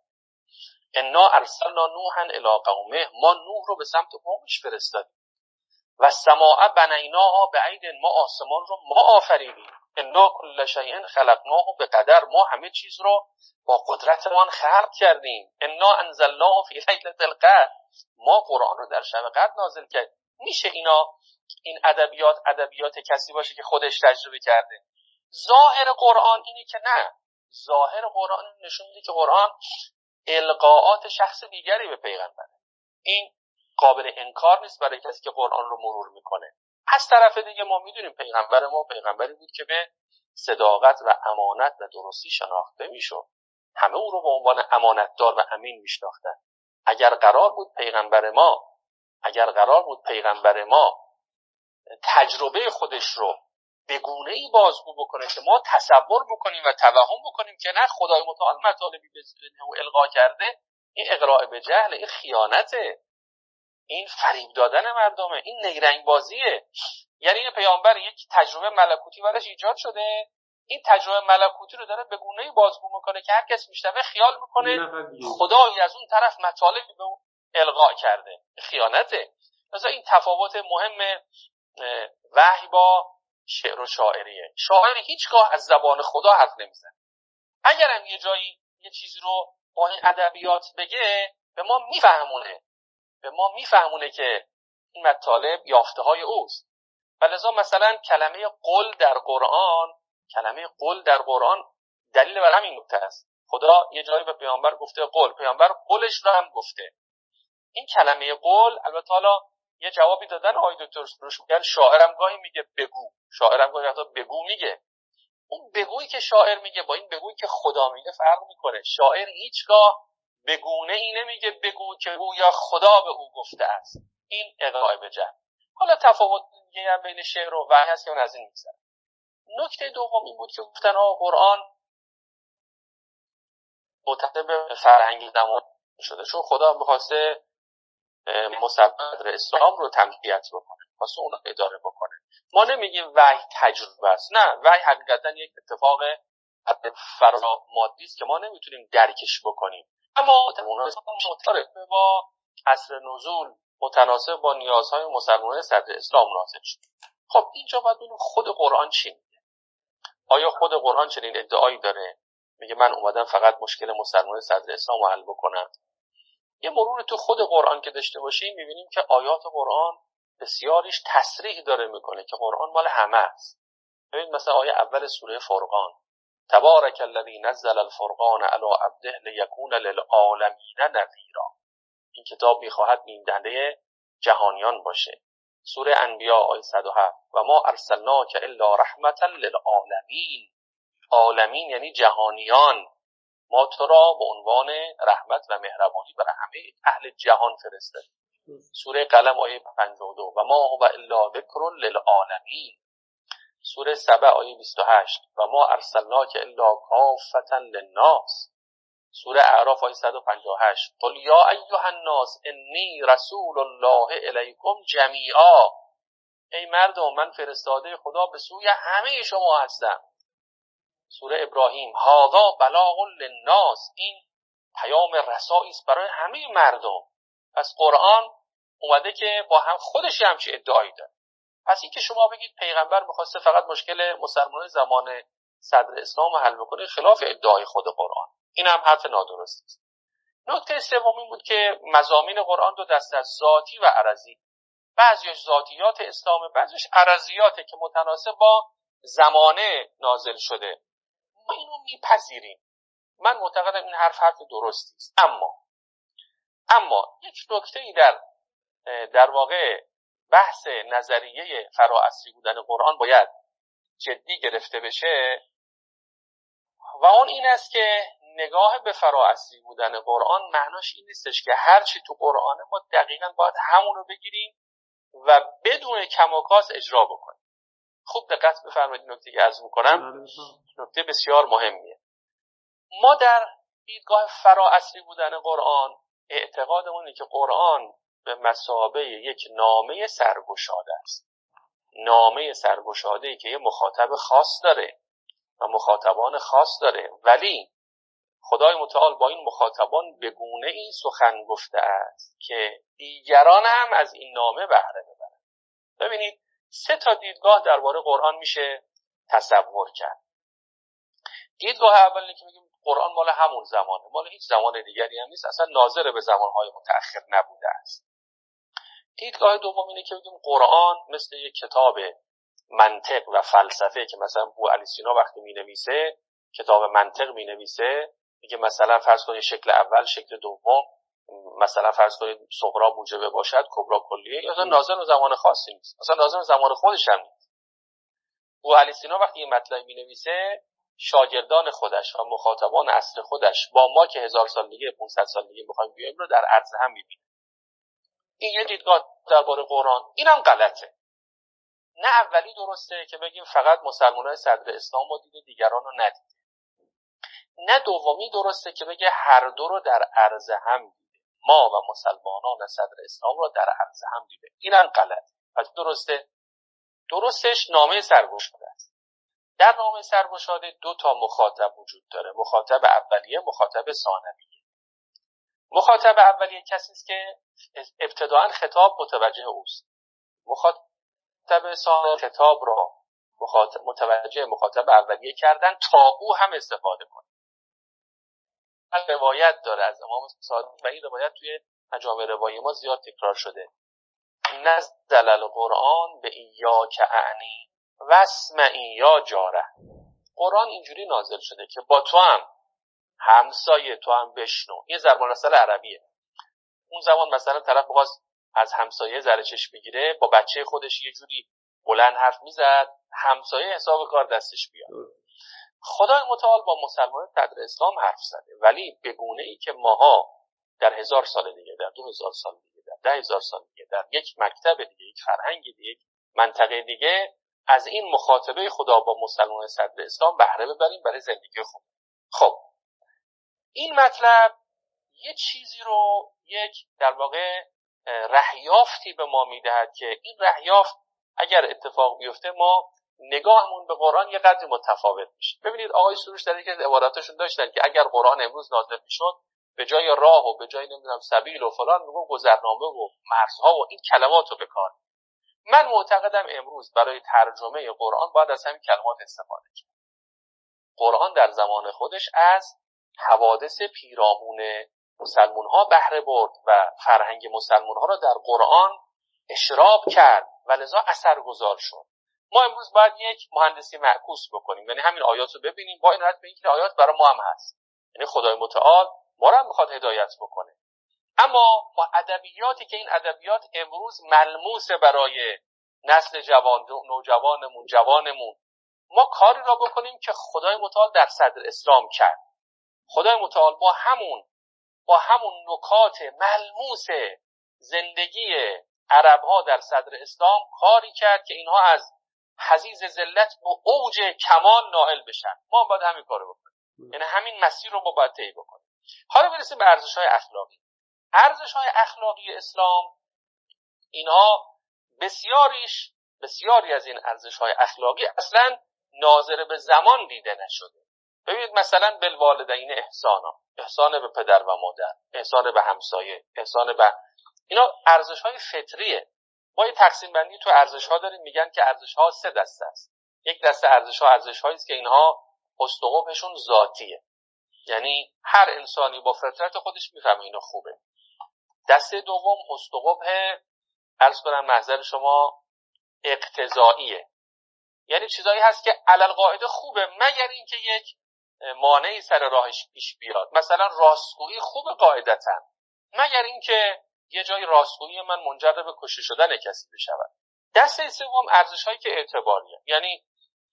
انا ارسلنا نوحا الی قومه. ما نوح رو به سمت قومش فرستادیم. و سماع بنیناها به عید ما آسمان رو ما آفریدیم. انا کل شیء خلقناه به قدر ما همه چیز رو با قدرتمان خلق کردیم. انا انزلناه فی لیلة القدر. ما قرآن رو در شب قدر نازل کرد میشه اینا این ادبیات ادبیات کسی باشه که خودش تجربه کرده. ظاهر قرآن اینه که نه. ظاهر قرآن نشون میده که قرآن القاعات شخص دیگری به پیغمبره. این قابل انکار نیست برای کسی که قرآن رو مرور می‌کنه. از طرف دیگه ما می‌دونیم پیغمبر ما پیغمبری بود که به صداقت و امانت و درستی شناخته می‌شد. همه او رو به عنوان امانتدار و امین میشناختن. اگر قرار بود پیغمبر ما اگر قرار بود پیغمبر ما تجربه خودش رو به گونه ای بازگو بکنه که ما تصور بکنیم و توهم بکنیم که نه خدای متعال مطالبی به او القا کرده این اقراع به جهل این خیانته. این فریب دادن مردمه. این نگرنگ بازیه یعنی این پیامبر یک تجربه ملکوتی براش ایجاد شده. این تجربه ملکوتی رو داره به گونه بازگو می‌کنه که هر کس میشنوه خیال می‌کنه. خدایی از اون طرف مطالبی به اون القا کرده. خیانته. مثلا این تفاوت مهم وحی با شعر و شاعریه. شاعر هیچگاه از زبان خدا حرف نمیزن اگرم یه جایی یه چیزی رو با این ادبیات بگه به ما میفهمونه. به ما میفهمونه که این مطالب یافته های اوست. و لذا مثلا کلمه قل در قرآن کلمه قل در قرآن دلیل بر همین نکته است. خدا یه جایی به پیامبر گفته قل پیامبر قلش رو هم گفته. این کلمه قول البته حالا یه جوابی دادن آقای دکتر روشمگر شاعرم گاهی میگه بگو. شاعرم گاهی حتی بگو میگه. اون بگویی که شاعر میگه با این بگویی که خدا میگه فرق می‌کنه. شاعر هیچگاه بگونه ای نمیگه بگو که او یا خدا به او گفته است. این اقرای به جهل حالا تفاوت دیگه هم بین شعر و وحی هست که اون از این میگذره. نکته دوم این بود که گفتن آقا قرآن به فرهنگ زمان شده. چون خدا می‌خواسته مصدر اسلام رو تمکیت بکنه. واسه اون اداره بکنه. ما نمیگیم وحی تجربه است. نه وحی حقیقتا یک اتفاق فرا مادی است که ما نمی‌تونیم درکش بکنیم. اما با عصر نزول متناسب با نیازهای مسلمانان صدر اسلام نازل شد. خب اینجا باید ببینیم خود قرآن چی میگه. آیا خود قرآن چنین ادعایی داره؟ میگه من اومدم فقط مشکل مسلمان صدر اسلام رو حل بکنم. یه مرور تو خود قرآن که داشته باشیم می‌بینیم که آیات قرآن بسیاریش تصریح داره می‌کنه که قرآن مال همه است. ببین مثلا آیه اول سوره فرقان. تبارک الذی نزل الفرقان علی عبده لیکون للعالمین نذیرا. این کتاب می‌خواهد بیندنده جهانیان باشه. سوره انبیا آیه 107 و ما ارسلناک الا رحمتا للعالمین. عالمین یعنی جهانیان. ما تو را به عنوان رحمت و مهربانی برای همه اهل جهان فرستادیم. سوره قلم آیه 52 و ما هو الا ذکر للعالمین. سوره سبع آیه 28 و ما ارسلناک الا کافتا للناس. سوره اعراف آیه 158 قل یا ایها الناس انی رسول الله الیکم جمیعا. ای مردم من فرستاده خدا به سوی همه شما هستم. سوره ابراهیم. هاذا بلاغ للناس. این پیام رسایی است برای همه مردم. پس قرآن اومده که با هم خودش همچی ادعایی داره. پس اینکه شما بگید پیغمبر می‌خواسته فقط مشکل مسلمان زمان صدر اسلام حل بکنه خلاف ادعای خود قرآن. این هم حرف نادرست است. نکته سوم بود که مزامین قرآن دو دست از ذاتی و عرضی. بعضیش ذاتیات اسلام بعضیش عرضیاته که متناسب با زمانه نازل شده. ما اینو میپذیریم. من معتقدم این حرف حرف درستی است. اما اما یک نکته ای در در واقع بحث نظریه فرااصلی بودن قرآن باید جدی گرفته بشه و اون این است که نگاه به فرااصلی بودن قرآن معناش این نیستش که هرچی تو قرآنه ما دقیقا باید همون رو بگیریم و بدون کماکاس اجرا بکنیم. خوب دقت بفرمایید نکته که از می‌کنم. بله، نکته بسیار مهمیه. ما در دیدگاه فرا اصلی بودن قرآن اعتقادمون اینه که قرآن به مسابه یک نامه سرگشاده است. نامه سرگشاده ای که یه مخاطب خاص داره و مخاطبان خاص داره. ولی خدای متعال با این مخاطبان به گونه ای سخن گفته است که دیگران هم از این نامه بهره ببرند ببینید سه تا دیدگاه درباره قرآن میشه تصور کرد. دیدگاه اولی که میگیم قرآن مال همون زمانه. مال هیچ زمان دیگری هم نیست. اصلا ناظر به زمانهای متأخر نبوده است. دیدگاه دوم اینه که بگیم قرآن مثل یک کتاب منطق و فلسفه که مثلا بو علی سینا وقتی می نویسه کتاب منطق می نویسه میگه مثلا فرض کنید شکل اول شکل دوم مثلا فرض کنید صغرا موجبه باشد کبرا کلیه اصلا ناظر زمان خاصی نیست. اصلا ناظر زمان خودش هم نیست. او علی سینا وقتی این مطلب می نویسه شاگردان خودش و مخاطبان اصل خودش با ما که هزار سال دیگه 500 سال دیگه می‌خوایم بیایم رو در عرض هم می‌بینه این یه دیدگاه درباره قرآن. اینم غلطه. نه اولی درسته که بگیم فقط مسلمان های صدر اسلام رو دیده دیگران رو ندیده. نه دومی درسته که بگه هر دو رو در عرض هم دیده. ما و مسلمانان صدر اسلام رو در عرض هم دیده. اینم غلط. پس درسته؟ درستش نامه سرگشاده است. در نامه سرگشاده دو تا مخاطب وجود داره. مخاطب اولیه مخاطب ثانویه. مخاطب اولیه کسی است که ابتداعا خطاب متوجه اوست. مخاطب ثانویه خطاب را متوجه مخاطب اولیه کردن تا او هم استفاده کنه. روایت داره از امام صادق و این روایت توی مجامع روایی ما زیاد تکرار شده. نزل القرآن به یا که اعنی وسمعی یا جاره. قرآن اینجوری نازل شده که با تو هم همسایه تو هم بشنو. این ضرب المثل عربیه. اون زمان مثلا طرف بخواست از همسایه زره چشم بگیره با بچه خودش یه جوری بلند حرف می‌زد همسایه حساب کار دستش بیاد. خدای متعال با مسلمان صدر اسلام حرف زده ولی به گونه ای که ماها در هزار سال دیگه در دو هزار سال دیگه در ده هزار سال دیگه در یک مکتب دیگه یک فرهنگ دیگه یک منطقه دیگه از این مخاطبه خدا با مسلمان صدر اسلام بهره ببریم برای زندگی خود. خب این مطلب یه چیزی رو یک در واقع رهیافتی به ما می‌دهد که این رهیافت اگر اتفاق بیفته ما نگاهمون به قرآن یه قدری متفاوت میشه. ببینید آقای سروش در یکی از عباراتشون داشتن که اگر قرآن امروز نازل می‌شد به جای راه و به جای نمی‌دونم سبیل و فلان میگو گذرنامه و مرزها و این کلمات رو بکار من معتقدم امروز برای ترجمه قرآن باید از همین کلمات استفاده کرد. قرآن در زمان خودش از حوادث پیرامون مسلمون ها بهره برد و فرهنگ مسلمون ها را در قرآن اشراب کرد و لذا اثرگذار شد. ما امروز باید یک مهندسی معکوس بکنیم یعنی همین آیات رو ببینیم با این به اینکه آیات برای ما هم هست. یعنی خدای متعال ما را می‌خواد هدایت بکنه. اما با ادبیاتی که این ادبیات امروز ملموس برای نسل جوان نوجوانمون جوانمون ما کاری را بکنیم که خدای متعال در صدر اسلام کرد. خدای متعال با همون با همون نکات ملموس زندگی عرب ها در صدر اسلام کاری کرد که اینها از حزیز ذلت به اوج کمال نائل بشن. ما باید همین کارو بکنیم. یعنی همین مسیر رو ما باید طی بکنیم. حالا برسیم به ارزش های اخلاقی. ارزش های اخلاقی اسلام اینها بسیاریش بسیاری از این ارزش های اخلاقی اصلا ناظر به زمان دیده نشده. ببینید مثلا بالوالدین احسانا احسان به پدر و مادر احسان به همسایه احسان به اینا ارزش های فطریه. ما یه تقسیم بندی تو ارزش ها داریم میگن که ارزش ها سه دسته است. یک دسته ارزش ها ارزش است که اینها استقوبشون ذاتیه. یعنی هر انسانی با فطرت خودش می‌فهمه اینو خوبه. دسته دوم استقوب ارز کنم محضر شما اقتضاییه. یعنی چیزایی هست که علل قاعده خوبه مگر اینکه یک مانعی سر راهش پیش بیاد. مثلا راستگویی خوب قاعدتا. مگر اینکه یه جای راستگویی من منجر به کشته شدن کسی بشود. دسته سوم ارزش هایی که اعتباریه. یعنی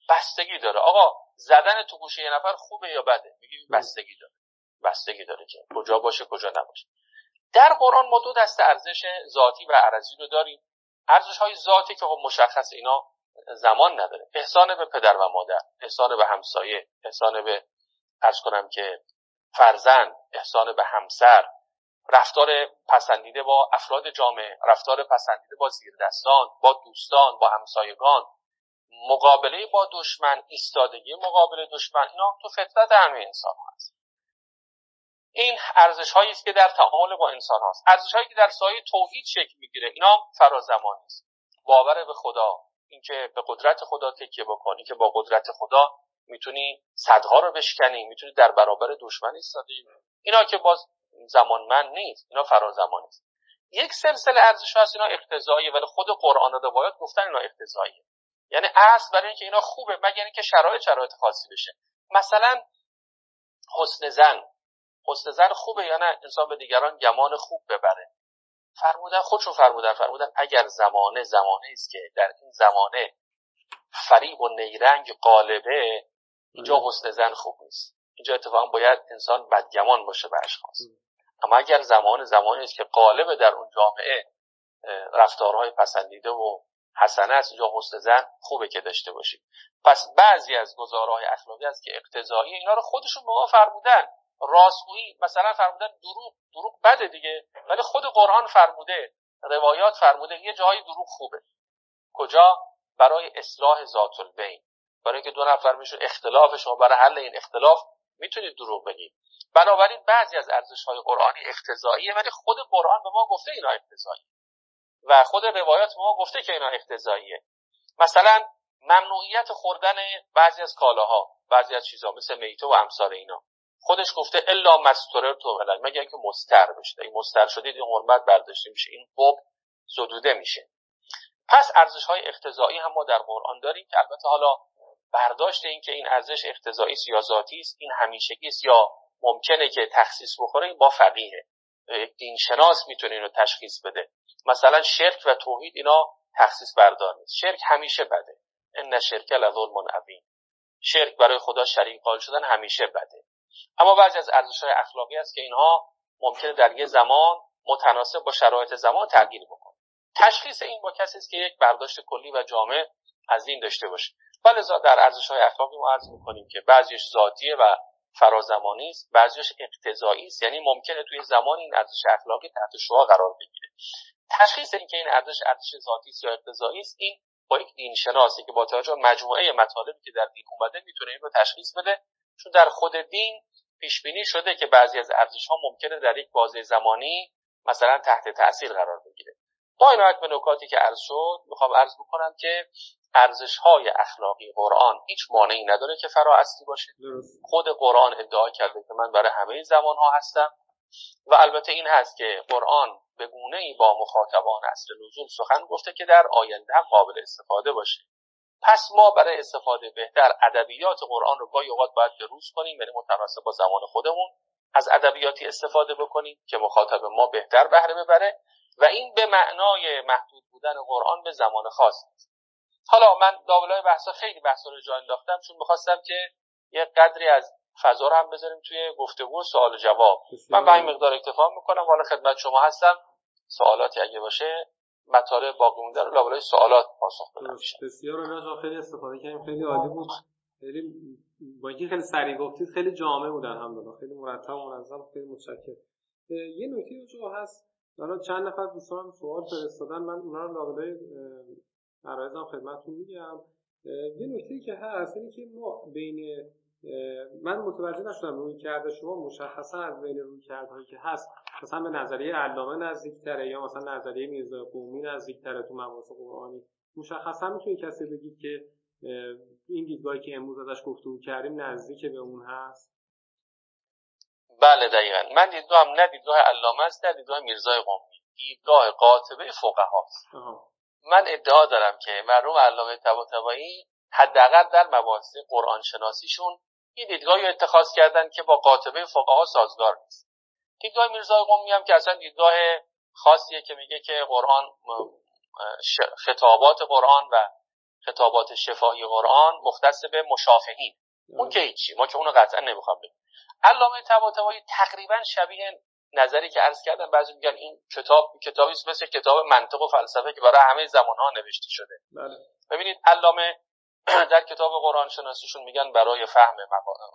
بستگی داره. آقا زدن تو گوشه یه نفر خوبه یا بده؟ میگی بستگی داره. بستگی داره که کجا باشه کجا نباشه. در قرآن ما دو دسته ارزش ذاتی و عرضی رو داریم. ارزش های ذاتی که خب مشخص اینا زمان نداره. احسان به پدر و مادر احسان به همسایه احسان به ارز کنم که فرزند احسان به همسر رفتار پسندیده با افراد جامعه رفتار پسندیده با زیردستان با دوستان با همسایگان مقابله با دشمن ایستادگی مقابل دشمن اینا تو فطرت همه انسان هست. این ارزش هایی است که در تعامل با انسان هاست. ارزش هایی که در سایه توحید شکل می‌گیره اینا فرازمانی است. باور به خدا اینکه به قدرت خدا تکیه بکنی که با قدرت خدا می‌تونی صدها رو بشکنی می‌تونی در برابر دشمن ایستادی. اینا که باز زمانمند نیست اینا فرازمانی است یک سلسله ارزش هست اینا اقتضایی ولی خود قرآن و روایات گفتن اینا اقتضاییه. یعنی اصل برای اینکه اینا خوبه مگر اینکه شرایط شرایط خاصی بشه. مثلا حسن زن. حسن زن خوبه یا نه؟ انسان به دیگران گمان خوب ببره. فرمودن خودشون فرمودن فرمودن اگر زمانه زمانه است که در این زمانه فریب و نیرنگ قالبه اینجا حسن زن خوب نیست. اینجا اتفاقا باید انسان بدگمان باشه به اشخاص اما اگر زمان زمانی است که قالب در اون جامعه رفتارهای پسندیده و حسنه است یا حسن زن خوبه که داشته باشیم. پس بعضی از گزارهای اخلاقی است که اقتضایی اینا رو خودشون به ما فرمودن. راستگویی مثلا فرمودن دروغ دروغ بده دیگه. ولی خود قرآن فرموده روایات فرموده یه جایی دروغ خوبه. کجا؟ برای اصلاح ذات البین. برای اینکه دو نفر میشون اختلاف شما برای حل این اختلاف می‌تونید دروغ بگید. بنابراین بعضی از ارزش های قرآنی اقتضاییه ولی خود قرآن به ما گفته اینا اقتضایی و خود روایات ما گفته که اینا اقتضاییه مثلا ممنوعیت خوردن بعضی از کالاها بعضی از چیزها مثل میته و امثال اینا. خودش گفته الا مستورر تو مگر اینکه مستر بشه. این مستر شدید این حرمت برداشته میشه. این خوب زدوده میشه. پس ارزش های اقتضایی هم ما در قرآن داریم که البته حالا برداشت این که این ارزش اقتضایی سیاساتی است. این همیشگی است یا ممکنه که تخصیص بخوره با فقیه. دین شناس می‌تونه اینو تشخیص بده. مثلا شرک و توحید اینا تخصیص بردار نیست. شرک همیشه بده. ان شرک لظلم عظیم. شرک برای خدا شریک قائل شدن همیشه بده. اما بعضی از ارزش های اخلاقی است که اینها ممکنه در یه زمان متناسب با شرایط زمان تغییر بکنه. تشخیص این با کسی است که یک برداشت کلی و جامع از دین داشته باشه. ولذا در ارزش های اخلاقی ما عرض می‌کنیم که بعضیش ذاتیه و فرازمانی است بعضیش اقتضایی است. یعنی ممکنه توی زمان این ارزش اخلاقی تحت شعا قرار بگیره. تشخیص اینکه این ارزش ارزش ذاتی است یا اقتضایی است این با یک دین شناسی که با توجه مجموعه مطالبی که در دین اومده می‌تونه این رو تشخیص بده. چون در خود دین پیش بینی شده که بعضی از ارزش ها ممکنه در یک بازه زمانی مثلا تحت تاثیر قرار بگیره. با عنایت به نکاتی که عرض شد می‌خوام عرض بکنم که ارزش های اخلاقی قرآن هیچ مانعی نداره که فرا اصلی باشه خود قرآن ادعا کرده که من برای همه زمان ها هستم و البته این هست که قرآن به گونه ای با مخاطبان اصل نزول سخن گفته که در آینده هم قابل استفاده باشه. پس ما برای استفاده بهتر ادبیات قرآن رو گاهی اوقات باید روز کنیم یعنی متناسب با زمان خودمون. از ادبیاتی استفاده بکنیم که مخاطب ما بهتر بهره ببره و این به معنای محدود بودن قرآن به زمان خاص نیست حالا من داولای بحثا خیلی بحثا رو جا انداختم چون می‌خواستم که یه قدری از فضا رو هم بذاریم توی گفتگو سوال و جواب. من به این مقدار اکتفا می‌کنم. حالا خدمت شما هستم. سوالاتی اگه باشه مطالب باقی مونده رو لابلای سوالات پاسخ بدم. بسیار خیلی استفاده کردیم. خیلی عالی بود. خیلی با اینکه خیلی سریع گفتید خیلی جامع بودن هم خیلی مرتب و منظم خیلی متشکرم. یه نکته جو هست. حالا چند نفر دوستان سوال فرستادن. من اونا رو لابلای عرایزم خدمتتون میگم. یه نکته که هست اینه که ما بین من متوجه نشدم روی کرده شما مشخصا از بین روی کردهایی که هست. مثلا به نظریه علامه نزدیکتره یا مثلا نظریه میرزا قومی نزدیکتره تو مباحث قرآنی. مشخصا می‌تونی کسی بگید که این دیدگاهی که امروز ازش گفتگو کردیم نزدیک به اون هست؟ بله دقیقا. من دیدگاهم نه دیدگاه علامه است نه دیدگاه میرزای قومی. دیدگاه قاطبه فقه هاست من ادعا دارم که مرحوم علامه طباطبایی حداقل در مباحث قرآن شناسیشون این دیدگاهی اتخاذ کردن که با قاطبه فقها سازگار نیست. دیدگاه میرزای قومی هم که اصلا دیدگاه خاصیه که میگه که قرآن خطابات قرآن و خطابات شفاهی قرآن مختص به مشافهین. اون که هیچی. ما که اونو قطعا نمی‌خوام بگیم علامه طباطبایی تقریبا شبیه نظری که عرض کردم. بعضی میگن این کتاب کتابی مثل کتاب منطق و فلسفه که برای همه زمانها نوشته شده. بله. ببینید علامه *clears throat* در کتاب قرآن شناسیشون میگن برای فهم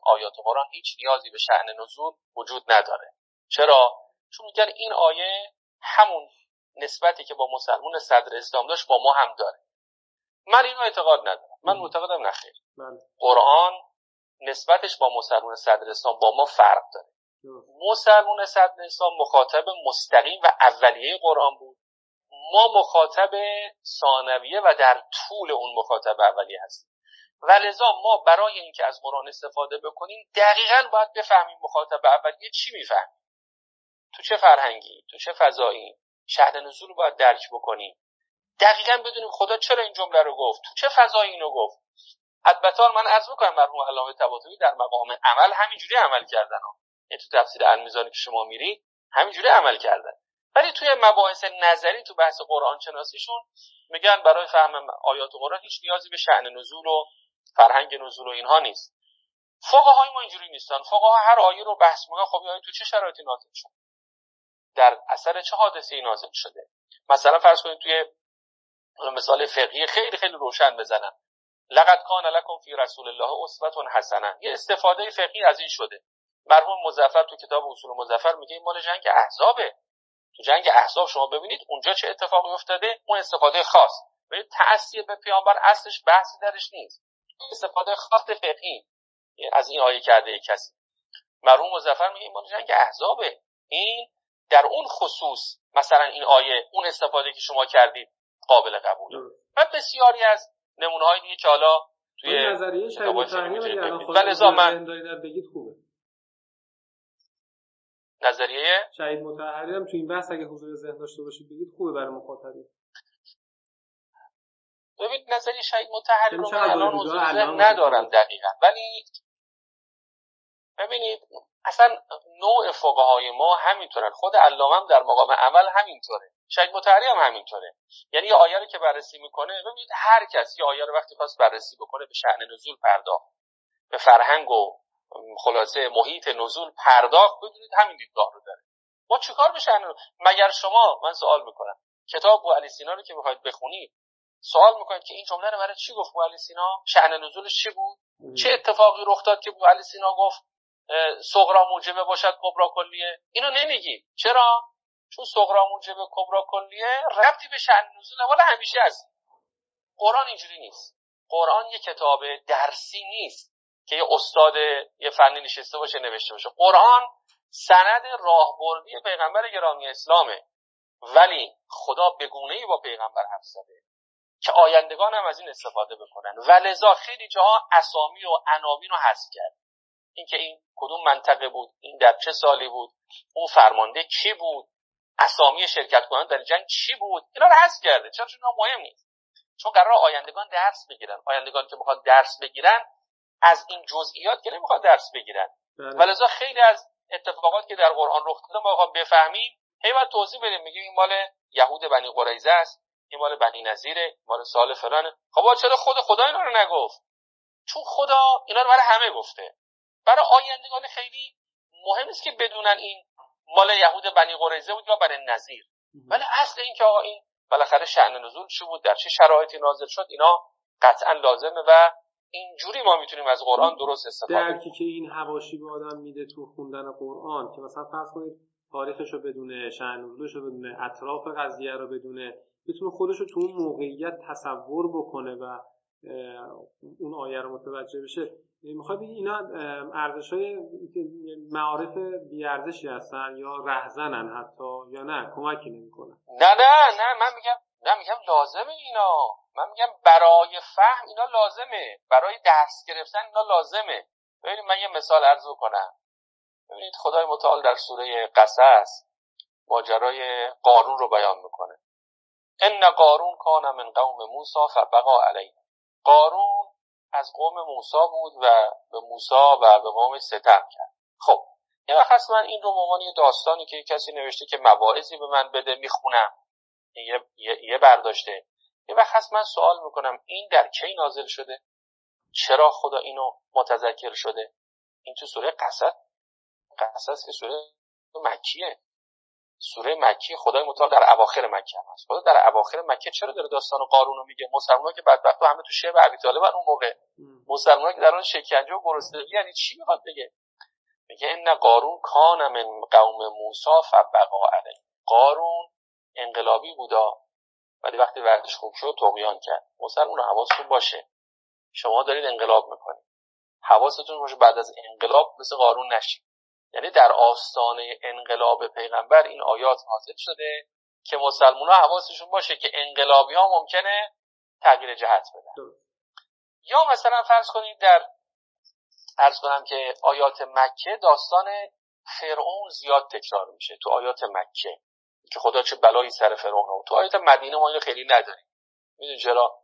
آیات قرآن هیچ نیازی به شعن نزول وجود نداره. چرا؟ چون میگن این آیه همون نسبتی که با مسلمون صدر اسلام داشت با ما هم داره. من اینو اعتقاد ندارم. من معتقدم نخیر بله. قرآن نسبتش با مسلمون صدر اسلام با ما فرق داره. مسلمون صدر اسلام مخاطب مستقیم و اولیه قرآن بود. ما مخاطب ثانویه و در طول اون مخاطب اولیه هستیم. و لذا ما برای اینکه از قرآن استفاده بکنیم دقیقا باید بفهمیم مخاطب اولیه چی می‌فهمیم تو چه فرهنگی؟ تو چه فضایی؟ شهر نزول رو باید درک بکنیم. دقیقا بدونیم خدا چرا این جمله رو گفت تو چه فضایی اینو گفت. البته من عرض می‌کنم مرحوم علامه طباطبایی در مقام عمل همینجوری عمل کردن. یعنی تو تفسیر المیزانی که شما میرید همینجوری عمل کردن. ولی توی مباحث نظری تو بحث قرآن شناسیشون میگن برای فهم آیات قرآن هیچ نیازی به شعن نزول و فرهنگ نزول و اینها نیست. های ما اینجوری نیستن. ها هر آیه رو بحث می‌کنن. خب تو چه شرایطی نازل شد؟ در اثر چه حادثه نازل شده؟ مثلا فرض کنید توی مثال فقهی خیلی خیلی روشن بزنم. لقد کان لکم فی رسول الله اسوه حسنه یه استفاده فقهی از این شده. مرحوم مزفر تو کتاب اصول مزفر میگه این مال جنگ احزابه. تو جنگ احزاب شما ببینید اونجا چه اتفاقی افتاده؟ اون استفاده خاص. به تأثیر به پیامبر اصلش بحثی درش نیست. استفاده خاص فقهی. از این آیه کرده کسی. مرحوم مزفر میگه این مال جنگ احزابه. این در اون خصوص مثلا این آیه اون استفاده که شما کردید قابل قبوله و بسیاری از نمونه های دیگه که حالا توی نظریه شهید من بگید خوبه. نظریه شهید متحری هم تو این بحث اگه حضور ذهن داشته باشید بگید خوبه برای مخاطبین. ببین نظریه شهید متحری رو من الان حضور ذهن ندارم دقیقا. ولی ببینید اصلا نوع فقهای ما همینطورن. خود علامه در مقام اول همینطوره. شاید متحری هم همینطوره. یعنی یه آیه رو که بررسی می‌کنه ببینید هر کس یه آیه رو وقتی خواست بررسی بکنه به شأن نزول پرداخت. به فرهنگ و خلاصه محیط نزول پرداخت. ببینید همین دیدگاه رو داره. ما چیکار به شأن مگر شما من سوال می‌کنم. کتاب بو علی سینا رو که می‌خواید بخونید سوال می‌کنید که این جمله رو برای چی گفت بو علی سینا؟ شأن نزولش چی بود؟ چه اتفاقی رخ داد که بو علی سینا گفت صغرا موجبه باشد کبرا کلیه؟ اینو نمیگی. چرا؟ چون صغرا موجبه کبرا کلیه ربطی به شأن نزول والا همیشه هست. قرآن اینجوری نیست. قرآن یه کتاب درسی نیست که یه استاد یه فنی نشسته باشه نوشته باشه. قرآن سند راهبردی پیغمبر گرامی اسلامه. ولی خدا به ای با پیغمبر حرف زده که آیندگان هم از این استفاده بکنن. و لذا خیلی جاها اسامی و عناوین رو حذف کرد. اینکه این کدوم منطقه بود این در چه سالی بود اون فرمانده کی بود اسامی شرکت کننده در جنگ چی بود؟ اینا رو حذف کرده. چرا؟ چون مهم نیست. چون قرار آیندگان درس بگیرن. آیندگان که می‌خواد درس بگیرن از این جزئیات که نمی‌خواد درس بگیرن. بله. ولذا خیلی از اتفاقات که در قرآن رخ داده ما بفهمیم. هی باید توضیح بدیم. میگیم این مال یهود بنی قریظه است. این مال بنی نظیره مال سال فلانه. خب چرا خود خدا اینا رو نگفت؟ چون خدا اینا رو برای همه گفته. برای آیندگان خیلی مهم نیست که بدونن این مال یهود بنی قریزه بود یا بنی نظیر ولی اصل این که آقا این بالاخره شأن نزول چی بود؟ در چه شرایطی نازل شد؟ اینا قطعا لازمه و اینجوری ما می‌تونیم از قرآن درست استفاده درکی که این هواشی به آدم میده تو خوندن قرآن که مثلا فرض کنید تاریخش رو بدونه شأن نزولش رو بدونه اطراف قضیه رو بدونه بتونه خودش رو تو اون موقعیت تصور بکنه و اون آیه رو متوجه بشه. می‌خوای بگی اینا ارزش های معارف بیارزشی هستن یا رهزنن حتی یا نه؟ کمکی نمی‌کنن نه نه نه من میگم نه میگم لازمه اینا. من میگم برای فهم اینا لازمه. برای درس گرفتن اینا لازمه. ببینید من یه مثال عرض کنم ببینید خدای متعال در سوره قصص ماجرای قارون رو بیان می‌کنه. ان قارون کان من قوم موسی فبقا علیه قارون از قوم موسا بود و به موسا و به قوم ستم کرد. خب یه وقت هست من این رو به داستانی که کسی نوشته که مواعظی به من بده می‌خونم. یه, یه،, یه برداشته. یه وقت من سوال می‌کنم این در کی نازل شده؟ چرا خدا اینو متذکر شده؟ این تو سوره قصد قصص که سوره مکیه. سوره مکی خدای متعال در اواخر مکه هم هست. خدا در اواخر مکه چرا داره داستان قارون رو میگه؟ مسلمان‌ها که بدبخت همه تو شعب ابی طالب اون موقع. مسلمان‌ها که در اون شکنجه و گرسنگی یعنی چی می‌خواد بگه؟ میگه ان قارون کان من قوم موسی فبقا علی قارون انقلابی بودا ولی وقتی وقتش خوب شد طغیان کرد. مسلمان حواستون باشه. شما دارید انقلاب می‌کنید. حواستون باشه بعد از انقلاب مثل قارون نشید. یعنی در آستانه انقلاب پیغمبر این آیات نازل شده که مسلمان ها حواسشون باشه که انقلابی ها ممکنه تغییر جهت بدن. یا مثلا فرض کنید در ارز کنم که آیات مکه داستان فرعون زیاد تکرار میشه تو آیات مکه. که خدا چه بلایی سر فرعون ها تو آیات مدینه ما اینو خیلی نداریم. می‌دونی چرا؟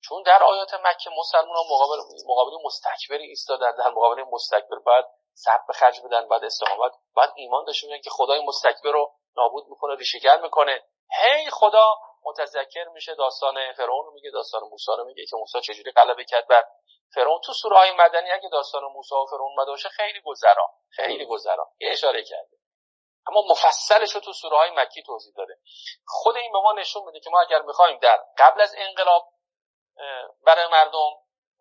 چون در آیات مکه مسلمان ها مقابل مقابل مستکبری ایستادن در مقابل مستکبر باید صبر به خرج بدن بعد استقامت بعد ایمان داشته که خدای مستکبر رو نابود می‌کنه ریشهگر می‌کنه. هی خدا متذکر میشه داستان فرعون میگه داستان موسی رو میگه که موسی چجوری غلبه کرد. بر فرعون تو سوره های مدنی اگه داستان موسی و فرعون اومده باشه خیلی گذرا. خیلی گذرا. اشاره کرده. اما مفصلش رو تو سوره های مکی توضیح داده. خود این به ما نشون میده که ما اگر می‌خوایم در قبل از انقلاب برای مردم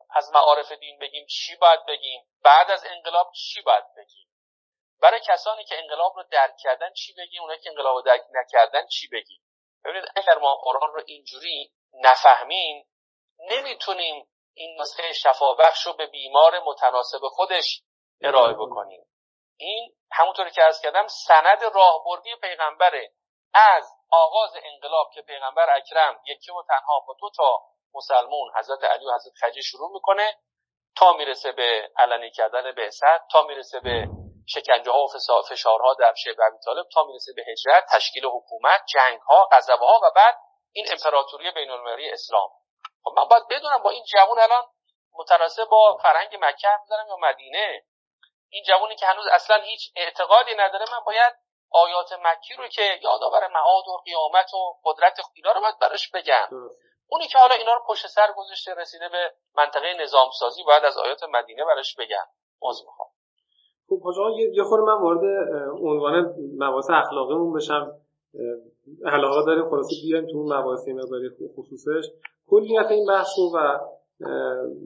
از معارف دین بگیم چی باید بگیم بعد از انقلاب چی باید بگیم؟ برای کسانی که انقلاب رو درک کردن چی بگیم اونایی که انقلاب رو درک نکردن چی بگیم؟ ببینید اگر ما قرآن رو اینجوری نفهمیم نمی‌تونیم این نسخه شفابخش رو به بیمار متناسب خودش ارائه بکنیم. این همونطوری که ارز کردم سند راهبردی پیغمبره. از آغاز انقلاب که پیغمبر اکرم یکی و تنها با دو تا مسلمون حضرت علی و حضرت خدیجه شروع می‌کنه تا می‌رسه به علنی کردن بعثت تا می‌رسه به شکنجه ها و فشارها در شبه ابی طالب تا می‌رسه به هجرت تشکیل حکومت جنگ ها غضبه ها و بعد این امپراتوری بین المللی اسلام. خب من باید بدونم با این جوون الان متناسب با فرهنگ مکه می‌ذارم یا مدینه؟ این جوونی که هنوز اصلا هیچ اعتقادی نداره من باید آیات مکی رو که یادآور معاد و قیامت و قدرت اینا رو باید براش بگم. اونی که حالا اینا رو پشت سر گذاشته رسیده به منطقه نظام سازی باید از آیات مدینه براش بگم عذر می‌خوام. خب حاجا یه خورده من وارد عنوان مباحث اخلاقیمون بشم. علاقه داریم خلاصه بیایم تو اون مباحث مقداری خصوصش. کلیت این بحث رو و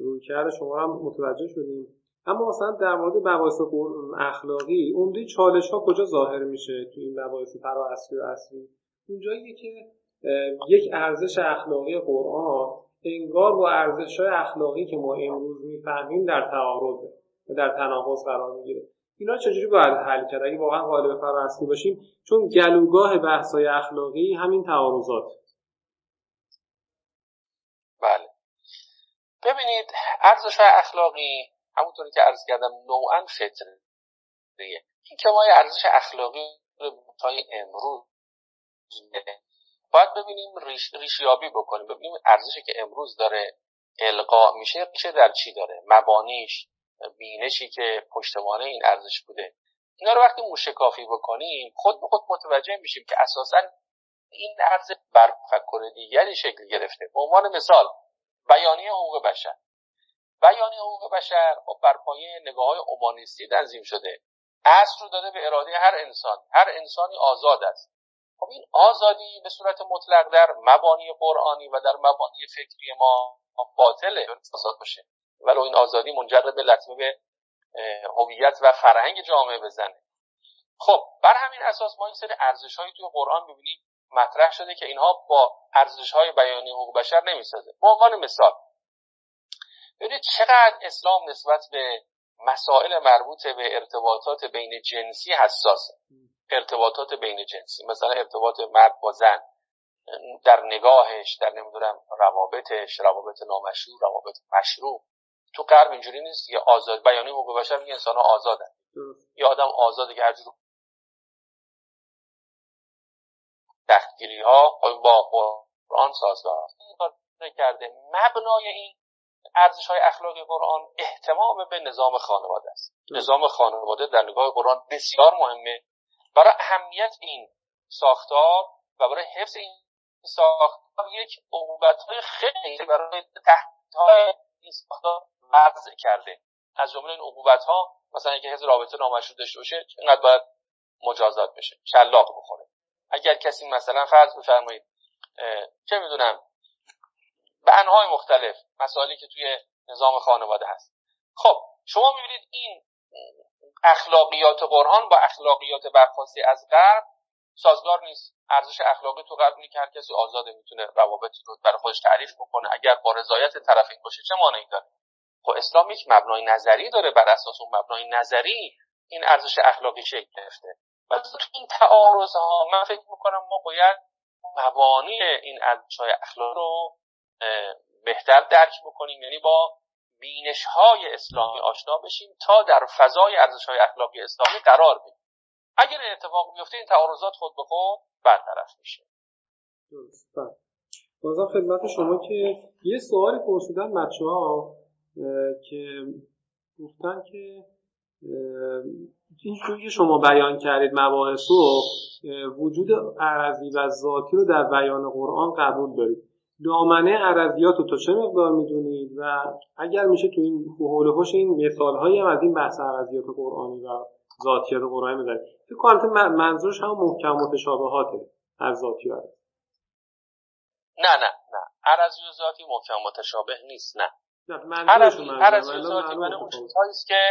رویکرد شما هم متوجه شدیم. اما مثلا در مورد مباحث اخلاقی عمده چالش ها کجا ظاهر میشه تو این مباحث فرا اصلی و اصلی؟ اونجایی که یک ارزش اخلاقی قرآن انگار با ارزش های اخلاقی که ما امروز می‌فهمیم در تعارضه و در تناقض قرار می‌گیره. اینا چجوری باید حل کرد؟ اگه واقعا قالب اصلی باشیم چون گلوگاه بحث های اخلاقی همین تعارضات. بله. ببینید ارزش های اخلاقی همونطوری که عرض کردم نوعا فطره این که ما ارزش اخلاقی تا امروز باید ببینیم ریش، ریشیابی بکنیم ببینیم ارزشی که امروز داره القا میشه چه در چی داره؟ مبانیش بینشی که پشتوانه این ارزش بوده. اینا رو وقتی موشکافی بکنیم خود به خود متوجه میشیم که اساسا این ارزش بر فکر دیگری شکل گرفته. به عنوان مثال بیانیه حقوق بشر. بیانیه حقوق بشر خب بر پایه نگاه اومانیستی تنظیم شده. اصل رو داده به اراده هر انسان. هر انسانی آزاد است. خب این آزادی به صورت مطلق در مبانی قرآنی و در مبانی فکری ما باطله. فساد باشه ولو این آزادی منجر به لطمه به هویت و فرهنگ جامعه بزنه. خب بر همین اساس ما این سری ارزش های توی قرآن ببینیم مطرح شده که اینها با ارزش های بیانی حقوق بشر نمی‌سازه. به عنوان مثال ببینید چقدر اسلام نسبت به مسائل مربوط به ارتباطات بین جنسی حساسه. ارتباطات بین جنسی مثلا ارتباط مرد با زن در نگاهش در نمی‌دونم روابطش روابط نامشروع روابط مشروع. تو غرب اینجوری نیست یه آزاد بیانی حقوق بشر میگه انسان ها آزادن یه آدم آزاده که هرجور تحقیری ها با قرآن سازگار کرده مبنای این ارزش های اخلاقی قرآن احتمام به نظام خانواده است. نظام خانواده در نگاه قرآن بسیار مهمه. برای اهمیت این ساختار و برای حفظ این ساختار یک عقوبت های خیلی برای تحت های این ساختار وضع کرده. از جمله این عقوبت ها مثلا اینکه حفظ رابطه نامشروع داشته باشه اینقدر باید مجازات بشه شلاق بخوره. اگر کسی مثلا فرض بفرمایید چه می‌دونم به انهای مختلف مسائلی که توی نظام خانواده هست. خب شما می‌بینید این اخلاقیات قرآن با اخلاقیات برخواسته از غرب سازگار نیست. ارزش اخلاقی تو غرب که هر کسی آزاده می‌تونه روابط رو برای خودش تعریف بکنه. اگر با رضایت طرفین باشه چه مانعی داره؟ خب اسلام یک مبنای نظری داره. بر اساس اون مبنای نظری این ارزش اخلاقی شکل گرفته. و تو این تعارض ها من فکر می‌کنم ما باید مبانی این ارزش های اخلاق رو بهتر درک بکنیم. یعنی با بینش های اسلامی آشنا بشیم تا در فضای ارزش های اخلاقی اسلامی قرار بگیریم اگر این اتفاق بیفته این تعارضات خود به خود برطرف میشه. درست. بله. بازم خدمت شما که یه سوالی پرسیدن بچه ها که گفتن که این که شما بیان کردید مباحث رو وجود عرضی و ذاتی رو در بیان قرآن قبول دارید. دامنه عرضیات رو تا چه مقدار می‌دونید؟ و اگر میشه تو این حول هوش این مثال هایی هم از این بحث عرضیات قرآنی و ذاتیات قرآنی می‌ذارید. فکر کنم منظورش هم محکم متشابهاته از ذاتی و نه نه نه. عرضی و ذاتی محکم متشابه نیست نه. عرضی و ذاتی من اون چیزهایی که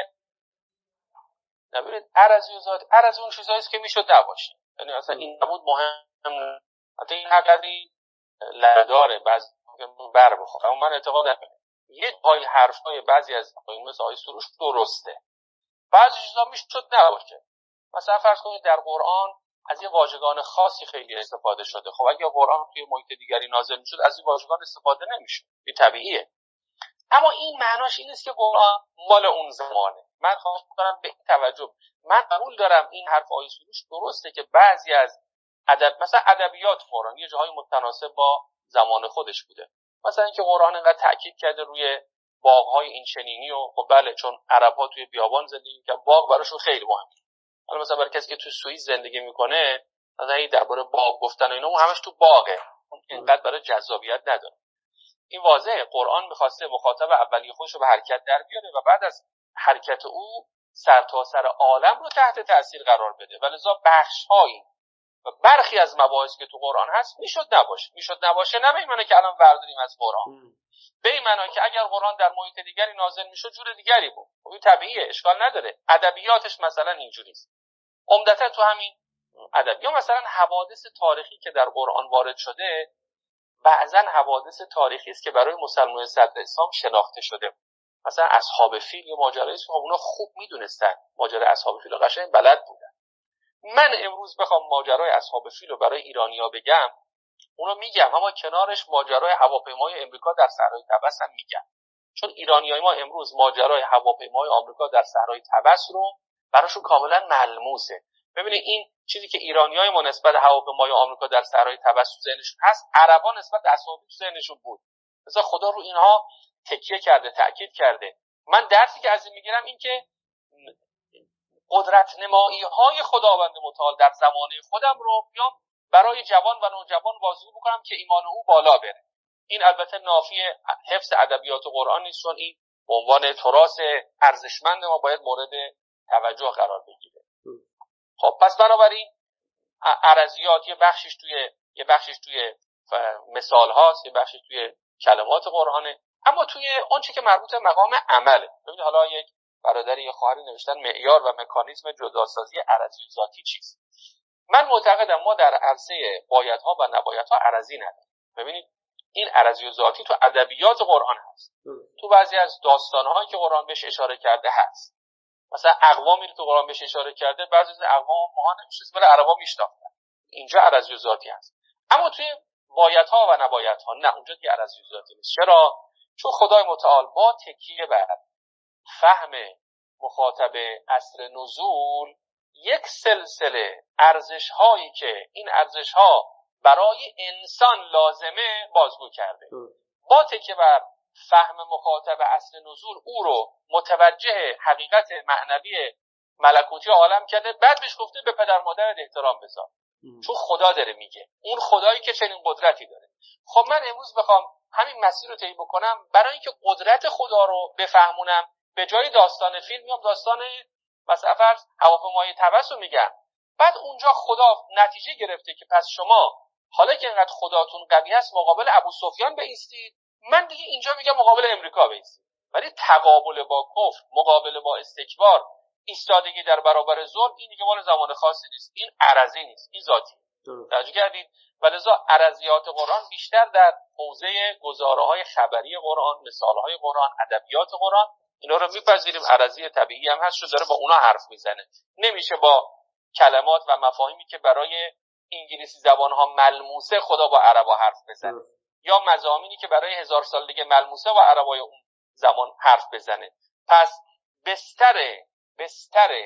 نبینید عرضی و ذاتی عرضی اون چیزهایی که می‌شد نباشه. یعنی اصلا این نبود مهم حتی این لداره بعض بر بخوره. اما من اعتقاد ندارم یه پای حرف های بعضی از مثل آیه سروش درسته. بعضی چیزا می‌شد نباشه. مثلا فرض کنید در قرآن از یه واژگان خاصی خیلی استفاده شده. خب اگه قرآن توی محیط دیگری نازل می‌شد از این واژگان استفاده نمی‌شد. این طبیعیه. اما این معناش این نیست که قرآن مال اون زمانه. من خواهش می‌کنم به این توجه. من قبول دارم این حرف آیه سروش درسته که بعضی از ادب مثلا ادبیات قرآن یه جاهای متناسب با زمان خودش بوده. مثلا اینکه قرآن انقدر تاکید کرده روی باغهای این چنینی و خب بله چون عرب ها توی بیابان زندگی می‌کنن باغ براشون خیلی مهمه. حالا مثلا برای کسی که تو سوئیس زندگی می‌کنه مثلا درباره باغ گفتن و اینا اون همش تو باغه. اون اینقدر برای جذابیت نداره. این واضحه. قرآن می‌خواسته مخاطب اولیه خودش رو به حرکت در بیاره و بعد از حرکت او سرتاسر سر عالم رو تحت تاثیر قرار بده. ولذا بخش هایی و برخی از مباحث که تو قرآن هست می‌شد نباشه. می‌شد نباشه نه به که الان برداریم از قرآن. به این که اگر قرآن در محیط دیگری نازل می‌شد جور دیگری بود. خب این طبیعیه اشکال نداره. ادبیاتش مثلا اینجوریست عمدتا تو همین ادب یا مثلا حوادث تاریخی که در قرآن وارد شده بعضا حوادث تاریخی است که برای مسلمان صدر اسلام شناخته شده. مثلا اصحاب فیل یا ماجرای که خب اونا خوب می‌دونستن. ماجرای اصحاب فیل قشنگ بلد بودن. من امروز بخوام ماجرای اصحاب فیل رو برای ایرانیا بگم. اونو میگم اما کنارش ماجرای هواپیمای امریکا در صحرای تبس هم میگم. چون ایرانیای ما امروز ماجرای هواپیمای آمریکا در صحرای تبس رو براشون کاملا ملموسه. ببینید این چیزی که ایرانیای ما نسبت هواپیمای آمریکا در صحرای تبس تو ذهنشون هست عربا نسبت اصحاب تو ذهنشون بود. مثلا خدا رو اینها تکیه کرده تاکید کرده. من درسی که از این می‌گیرم این که قدرت نمایی های خداوند متعال در زمانه خودم رو بیام برای جوان و نوجوان واضح بکنم که ایمان او بالا بره. این البته نافی حفظ ادبیات قرآن نیست چون این به عنوان تراس ارزشمند ما باید مورد توجه قرار بگیره. خب پس بنابراین عرضیات یه بخشش توی یه بخشش توی مثال هاست یه بخشش توی کلمات قرآنه. اما توی آنچه که مربوط مقام عمله. ببینید حالا یک برادری یا خواهری نوشتن معیار و مکانیزم جداسازی عرضی و ذاتی چیست؟ من معتقدم ما در عرصه بایدها و نبایدها عرضی نداریم. ببینید این عرضی و ذاتی تو ادبیات قرآن هست. تو بعضی از داستانهایی که قرآن بهش اشاره کرده هست. مثلا اقوامی رو تو قرآن بهش اشاره کرده بعضی از اقوام ما نمیشه ولی عربا میشناختن. اینجا عرضی و ذاتی هست. اما توی بایدها و نبایدها نه اونجا دیگه عرضی و ذاتی نیست. چرا؟ چون خدای متعال با تکیه بر فهم مخاطب اصر نزول یک سلسله ارزش هایی که این ارزش ها برای انسان لازمه بازگو کرده. با تکیه بر فهم مخاطب اصل نزول او رو متوجه حقیقت معنوی ملکوتی عالم کرده بعد بهش گفته به پدر مادر احترام بذار. چون خدا داره میگه. اون خدایی که چنین قدرتی داره. خب من امروز بخوام همین مسیر رو طی بکنم برای اینکه قدرت خدا رو بفهمونم به جای داستان فیلم میام داستان مثلا فرض هواپیمای تبس رو میگم. بعد اونجا خدا نتیجه گرفته که پس شما حالا که اینقدر خداتون قوی است مقابل ابو سفیان بیستید من دیگه اینجا میگم مقابل امریکا بیستید ولی تقابل با کفر مقابل با استکبار ایستادگی در برابر ظلم این دیگه مال زمان خاصی نیست. این عرضی نیست. این ذاتی. توجه کردید؟ ولذا عرضیات قرآن بیشتر در حوزه گزاره های خبری قرآن مثال های قرآن ادبیات قرآن اینا رو میپذیریم عرضی طبیعی هم هست شو داره با اونا حرف می‌زنه. نمیشه با کلمات و مفاهیمی که برای انگلیسی زبان ها ملموسه خدا با عربا حرف بزنه. یا مزامینی که برای هزار سال دیگه ملموسه و عربای اون زمان حرف بزنه. پس بستر بستر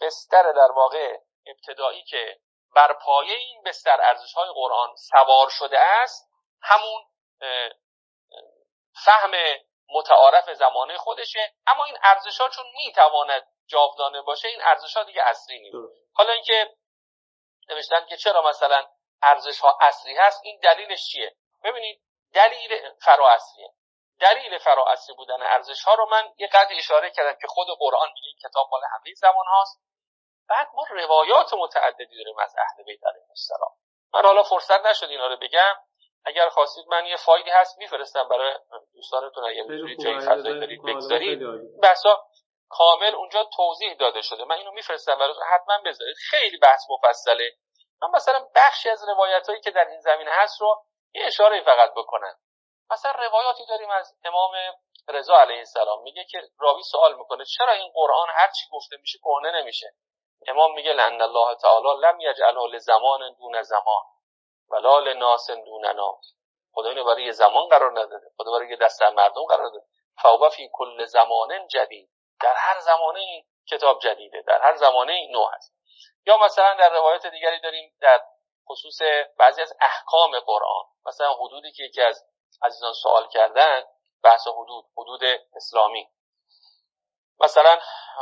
بستر در واقع ابتدایی که بر پایه این بستر ارزش های قرآن سوار شده است همون فهم متعارف زمانه خودشه. اما این ارزش ها چون می‌تواند جاودانه باشه این ارزش ها دیگه اصلی نیست. حالا اینکه نوشتن که چرا مثلا ارزش ها اصلی هست این دلیلش چیه؟ ببینید دلیل فرا اصلیه. دلیل فرا اصلی بودن ارزش ها رو من یه قدر اشاره کردم که خود قرآن میگه این کتاب مال همه زمان هاست. بعد ما روایات متعددی داریم از اهل بیت علیهم السلام. من حالا فرصت نشد اینا رو بگم. اگر خواستید من یه فایلی هست میفرستم برای دوستانتون اگه جای فضایی دارید بگذارید. بحثا کامل اونجا توضیح داده شده. من اینو میفرستم براتون حتما بذارید. خیلی بحث مفصله. من مثلا بخشی از روایت هایی که در این زمینه هست رو یه اشاره فقط بکنم. مثلا روایاتی داریم از امام رضا علیه السلام. میگه که راوی سوال می‌کنه چرا این قرآن هر چی گفته میشه کهنه نمیشه؟ امام میگه لان الله تعالی لم یجعله لزمان دون زمان. ولا لناس دون ناس خدا اینو برای یه زمان قرار نداده. خدا برای یه دست مردم قرار داده. فوق فی کل زمان جدید. در هر زمانه این کتاب جدیده. در هر زمانه این نوع هست. یا مثلا در روایت دیگری داریم در خصوص بعضی از احکام قرآن. مثلا حدودی که یکی از عزیزان سوال کردن بحث حدود حدود اسلامی. مثلا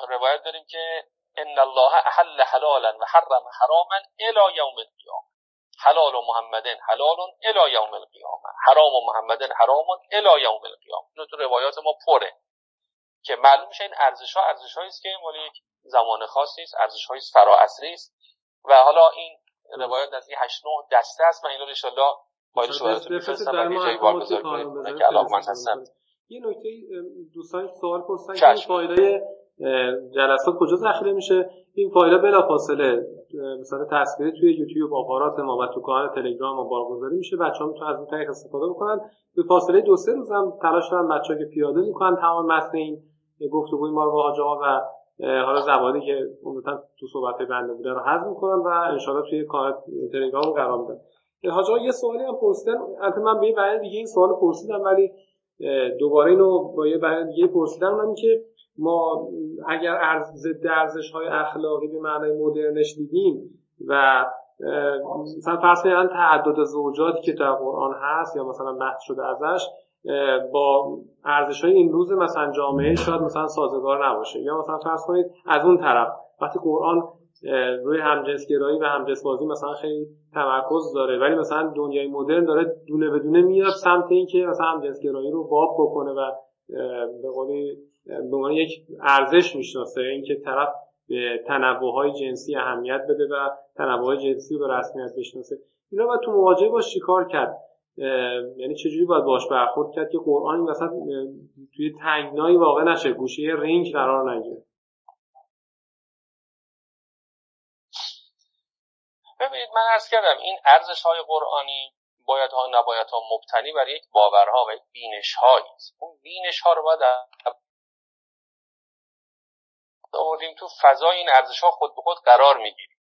روایت داریم که ان الله احل حلالا و حرم حراما الى یوم القیامه حلال محمد حلال الى یوم القیامه حرام محمد حرام الى یوم القیامه اینو تو روایات ما پره. که معلوم میشه این ارزش ها ارزش است که مال یک زمان خاص نیست ارزش های فرا است. و حالا این روایات از این 8 9 دسته است. من اینا رو ان شاء الله فایل شو براتون یه جایی بار که علاقه من هستم. یه نکته دوستان سوال پرسیدن که فایل جلسات کجا ذخیره میشه؟ این فایل بلافاصله مثلا تصویر توی یوتیوب آپارات ما و تو کانال تلگرام ما بارگذاری میشه. بچه‌ها می‌تونن از این طریق استفاده بکنن به فاصله دو سه روز هم تلاش دارن بچه‌ها که پیاده می‌کنن تمام متن این گفتگوی ما رو با حاج و حالا زبانی که عمدتا تو صحبت بنده بوده رو حذف می‌کنن و انشالله توی کانال تلگرام قرار میدن. حاج یه سوالی هم پرسیدن البته من به یه دیگه این سوال پرسیدم ولی دوباره اینو با یه بیان دیگه پرسیدم. که ما اگر ارز ضد ارزش های اخلاقی به معنای مدرنش دیدیم و مثلا فرض کنید تعدد زوجاتی که در قرآن هست یا مثلا بحث شده ازش با ارزش های این روز مثلا جامعه شاید مثلا سازگار نباشه. یا مثلا فرض کنید از اون طرف وقتی قرآن روی همجنسگرایی و همجنسبازی مثلا خیلی تمرکز داره ولی مثلا دنیای مدرن داره دونه به دونه میاد سمت اینکه مثلا همجنسگرایی رو باب بکنه و به قولی به عنوان یک ارزش می‌شناسه اینکه طرف به تنوع های جنسی اهمیت بده و تنوع های جنسی رو به رسمیت بشناسه. اینا باید تو مواجهه باش چیکار کرد؟ یعنی چجوری باید باش برخورد کرد که قرآن مثلا توی تنگنایی واقع نشه گوشه رینگ قرار نگیره؟ ببینید من ارز کردم این ارزش های قرآنی باید ها نباید ها مبتنی بر یک باورها و یک بینش هایی اون بینش ها رو باید آوردیم تو فضای این ارزش ها خود به خود قرار می‌گیریم.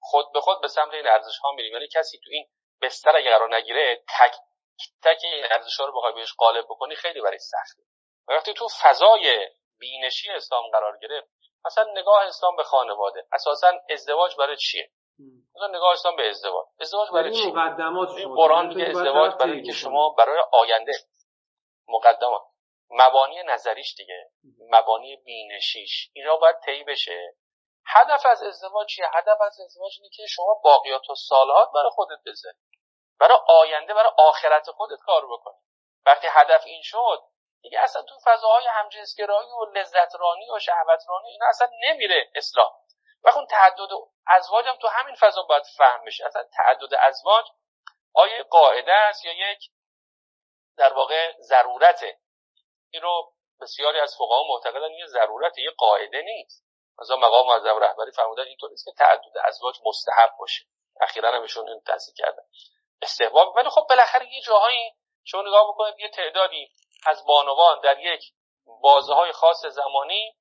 خود به خود به سمت این ارزش ها میریم. یعنی کسی تو این بستر اگه قرار نگیره تک تک این ارزش ها رو بخوای بهش غالب بکنی خیلی برای سخته. وقتی تو فضای بینشی اسلام قرار گرفت مثلا نگاه اسلام به خانواده اساسا ازدواج برای چیه؟ مثلا نگاه اسلام به ازدواج. ازدواج برای چی؟ این قرآن میگه ازدواج برای که شما برای آینده. مقدمات. مبانی نظریش دیگه. مبانی بینشیش. اینا باید طی بشه. هدف از ازدواج چیه؟ هدف از ازدواج اینه که شما باقیات و سالهات برای خودت بذاری. برای آینده برای آخرت خودت کار بکنی. وقتی هدف این شد دیگه اصلا تو فضاهای همجنسگرایی و لذترانی و شهوترانی اینا اصلا نمیره اسلام و اون تعدد ازواج هم تو همین فضا باید فهم بشه. اصلا تعدد ازواج آیا قاعده است یا یک در واقع ضرورته. این رو بسیاری از فقها معتقدن یه ضرورت یه قاعده نیست. مثلا مقام معظم رهبری فرمودن اینطور نیست که تعدد ازواج مستحب باشه. اخیرا هم ایشون این تصدیق کردن. استحباب ولی خب بالاخره یه جاهایی شما نگاه بکنید یه تعدادی از بانوان در یک بازه های خاص زمانی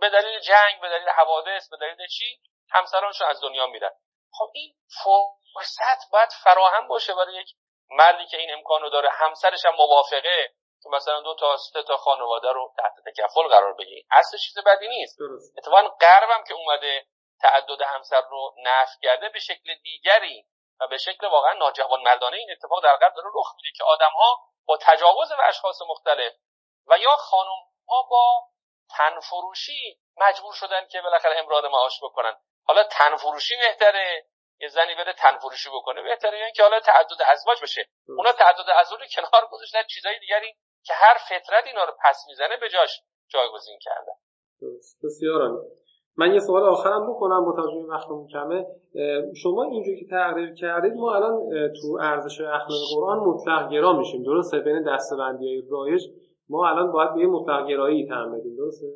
به دلیل جنگ به دلیل حوادث به دلیل چی؟ همسرانشون از دنیا میرن. خب این فرصت باید فراهم باشه برای یک مردی که این امکان رو داره. همسرش هم موافقه که مثلا دو تا سه تا خانواده رو تحت تکفل قرار بگیری اصل چیز بدی نیست. اتفاقا غربم که اومده تعدد همسر رو نفی کرده به شکل دیگری و به شکل واقعا ناجوان مردانه این اتفاق در غرب داره رخ میده که آدم ها با تجاوز به اشخاص مختلف و یا خانم ها با تنفروشی مجبور شدن که بالاخره امرار معاش بکنن. حالا تنفروشی بهتره؟ یه زنی بره تنفروشی بکنه بهتره؟ یعنی که حالا تعدد ازواج بشه اونا تعدد ازواج رو کنار گذاشتن چیزای دیگری که هر فطرت اینا رو پس می‌زنه به جاش جایگزین کردن. بسیار من یه سوال آخرم بکنم با توجه به وقتمون کمه. شما اینجوری که تقریر کردید ما الان تو ارزش اخلاق قرآن مطلق گرا میشیم. درسته؟ بین دستبندی های رایج. ما الان باید به یه مطلق گرایی تهم بدیم درسته؟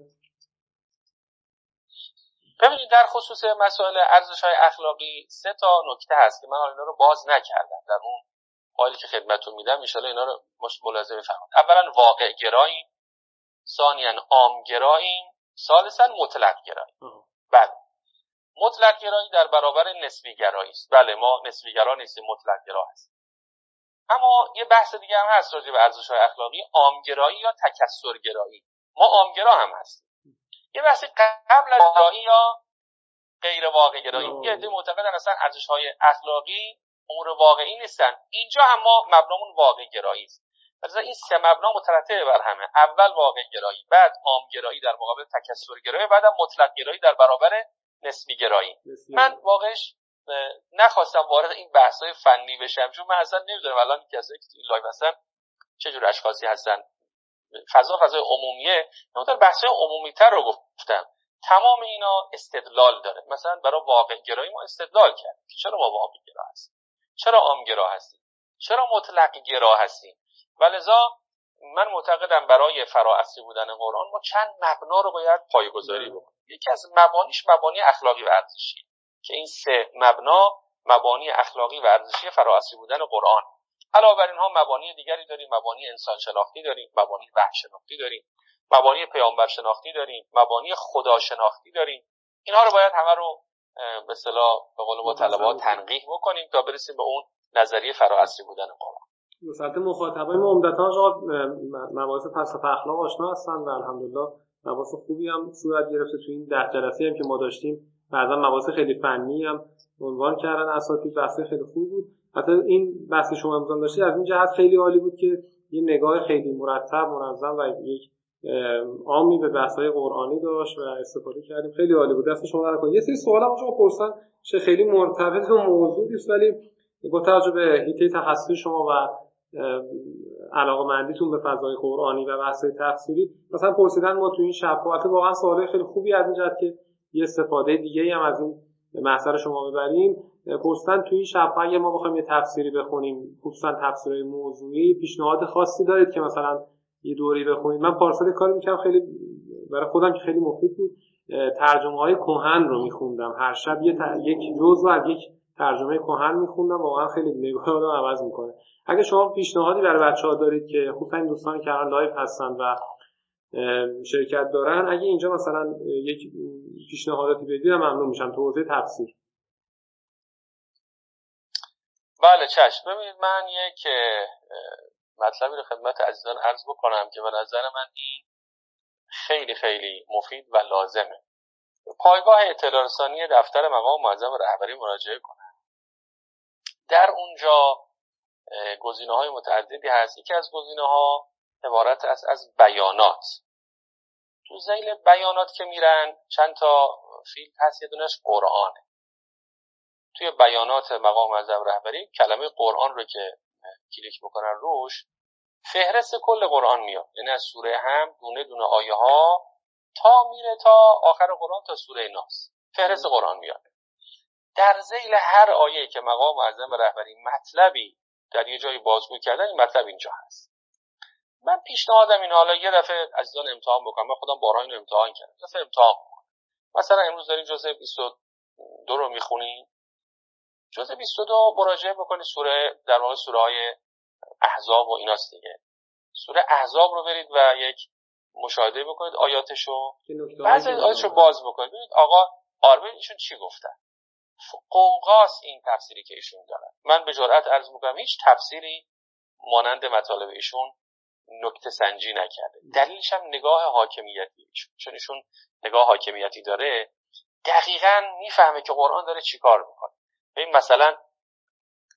ببینید در خصوص مسائل ارزش های اخلاقی سه تا نکته هست که من اینا رو باز نکردم. در اون حالی که خدمتتون میدم ان اینا رو ملاحظه بفرمایید. اولا واقع گراییم. ثانیا عام گراییم. ثالثا مطلق گرایی بله. مطلق گرایی در برابر نسبی گرایی است. بله ما نسبی گرا نیستیم مطلق گرا هست اما یه بحث دیگه هم هست راجع به ارزش های اخلاقی عامگرایی یا تکسر گرایی ما عامگرا هم هستیم. یه بحث قبل از یا غیر واقع گرایی یه عده معتقدن اصلا ارزش های اخلاقی امور واقعی نیستن. اینجا هم ما مبنامون واقع گرایی است. مثلا این سه مبنا مترتب بر همه. اول واقع گرایی بعد عام گرایی در مقابل تکسر گرایی بعدم مطلق گرایی در برابر نسبی گرایی من واقعش نخواستم وارد این بحث های فنی بشم چون من اصلا نمی‌دونم الان کسایی که این live هستن چه جور اشخاصی هستن. فضا فضای عمومیه. در بحث های عمومی تر رو گفتم. تمام اینا استدلال داره. مثلا برای واقع گرایی ما استدلال کردیم. چرا ما واقع گرا هستیم؟ چرا عام گرا هستیم؟ چرا مطلق گرا هستیم ولذا من معتقدم برای فراعصری بودن قرآن ما چند مبنا رو باید پایه‌گذاری بکنیم. یکی از مبانیش مبانی اخلاقی و ارزشی که این سه مبنا مبانی اخلاقی و ارزشی فرااصلی بودن قرآن. علاوه بر اینها مبانی دیگری داریم مبانی انسان شناختی داریم مبانی وحش شناختی داریم مبانی پیامبر شناختی داریم مبانی خدا شناختی داریم. اینها رو باید همه رو به اصطلاح به قول ما طلبات تنقیح بکنیم تا برسیم به اون نظریه فرااصلی بودن قرآن. مثلا مخاطبای ما عمدتا مباحث فلسفه اخلاق آشنا هستن و الحمدلله مباحث خوبی هم صورت گرفته تو این ده جلسه هم که ما داشتیم. بعضا مباحث خیلی فنی هم عنوان کردن اساتید بحث خیلی خوب بود. حتی این بحث شما امروز داشتید از این جهت خیلی عالی بود که یه نگاه خیلی مرتب منظم و یک عامی به بحث‌های قرآنی داشت و استفاده کردیم. خیلی عالی بود. دست شما در یه سری سوال هم شما پرسن چه خیلی مرتبط به موضوع نیست ولی با توجه به هیته تخصصی شما و علاقه مندیتون به فضای قرآنی و بحث تفسیری مثلا پرسیدن ما تو این شب واقعا سوال خیلی خوبی از این که یه استفاده دیگه هم از این محضر شما ببریم پرسیدن تو این شب اگه ما بخوایم یه تفسیری بخونیم خصوصا تفسیرهای موضوعی پیشنهاد خاصی دارید که مثلا یه دوری بخونید. من پارسال کاری می‌کنم خیلی برای خودم که خیلی مفید بود. ترجمه های کهن رو میخوندم. هر شب یه یک جزء از یک ترجمه کهن میخوندم. واقعا خیلی نگاه آدم عوض می‌کنه. اگه شما پیشنهادی برای بچه ها دارید که خصوصا این دوستانی که الان live هستن و شرکت دارن. اگه اینجا مثلا یک پیشنهاداتی بدید ممنون میشم. تو حوزه تفسیر. بله چشم. ببینید من یک مطلبی رو خدمت عزیزان عرض بکنم که به نظر من این خیلی خیلی مفید و لازمه. پایگاه اطلاع رسانی دفتر مقام معظم رهبری مراجعه کنم در اونجا گزینه های متعددی هست. یکی از گزینه ها عبارت است از بیانات. تو ذیل بیانات که میرن چند تا field هست یه دونش قرآنه. توی بیانات مقام معظم رهبری کلمه قرآن رو که کلیک بکنن روش فهرست کل قرآن میاد. یعنی از سوره هم دونه دونه آیه ها تا میره تا آخر قرآن تا سوره ناس. فهرست قرآن میاد. در زیل هر آیه که مقام معظم رهبری مطلبی در یه جایی بازگو کردن این مطلب اینجا هست. من پیشنهادم این حالا یه دفعه عزیزان امتحان بکنم. من خودم بارها اینو امتحان کردم. دفعه امتحان بکنم. مثلا امروز دارین جزء 22 رو می‌خونین جزء 22 مراجعه بکنید. سوره در واقع سوره های احزاب و ایناست دیگه. سوره احزاب رو برید و یک مشاهده بکنید آیاتشو. بعضی آیاتشو باز بکنید. ببینید آقا آرمین ایشون چی گفتن؟ قوقاس این تفسیری که ایشون دارن. من به جرأت عرض می‌کنم هیچ تفسیری مانند مطالب ایشون نکته سنجی نکرده. دلیلش هم نگاه حاکمیتی چون ایشون نگاه حاکمیتی داره دقیقا می‌فهمه که قرآن داره چیکار می‌کنه. این مثلا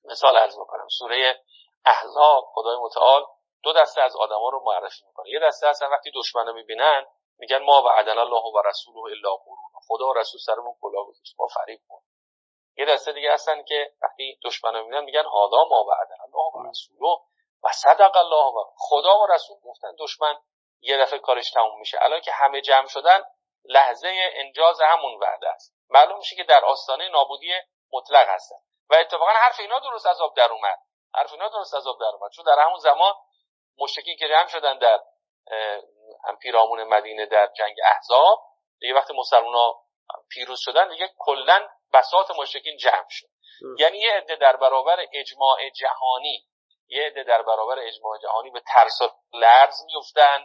مثال عرض می‌کنم سوره احزاب خدای متعال دو دسته از آدما رو معرفی می‌کنه. یه دسته هستن وقتی دشمن رو می‌بینن میگن ما وعدنا الله و رسوله الا غرور خدا و رسول سرمون کلاه گذاشت ما فریب کن یه دسته دیگه هستن که وقتی دشمنا می‌بینن میگن هادا ما وعدنا الله و رسوله. و صدق الله و خدا و رسول گفتن دشمن یه دفعه کارش تموم میشه. الان که همه جمع شدن لحظه انجاز همون وعده است. معلوم میشه که در آستانه نابودی مطلق هستن. و اتفاقا حرف اینا درست از آب در اومد. حرف اینا درست از آب در اومد. چون در همون زمان مشرکین که جمع شدن در پیرامون مدینه در جنگ احزاب دیگه وقتی مسلمان پیروز شدن دیگه کلا بساط مشرکین جمع شد. یعنی یه عده در برابر اجماع جهانی یه عده در برابر اجماع جهانی به ترس و لرز میفتن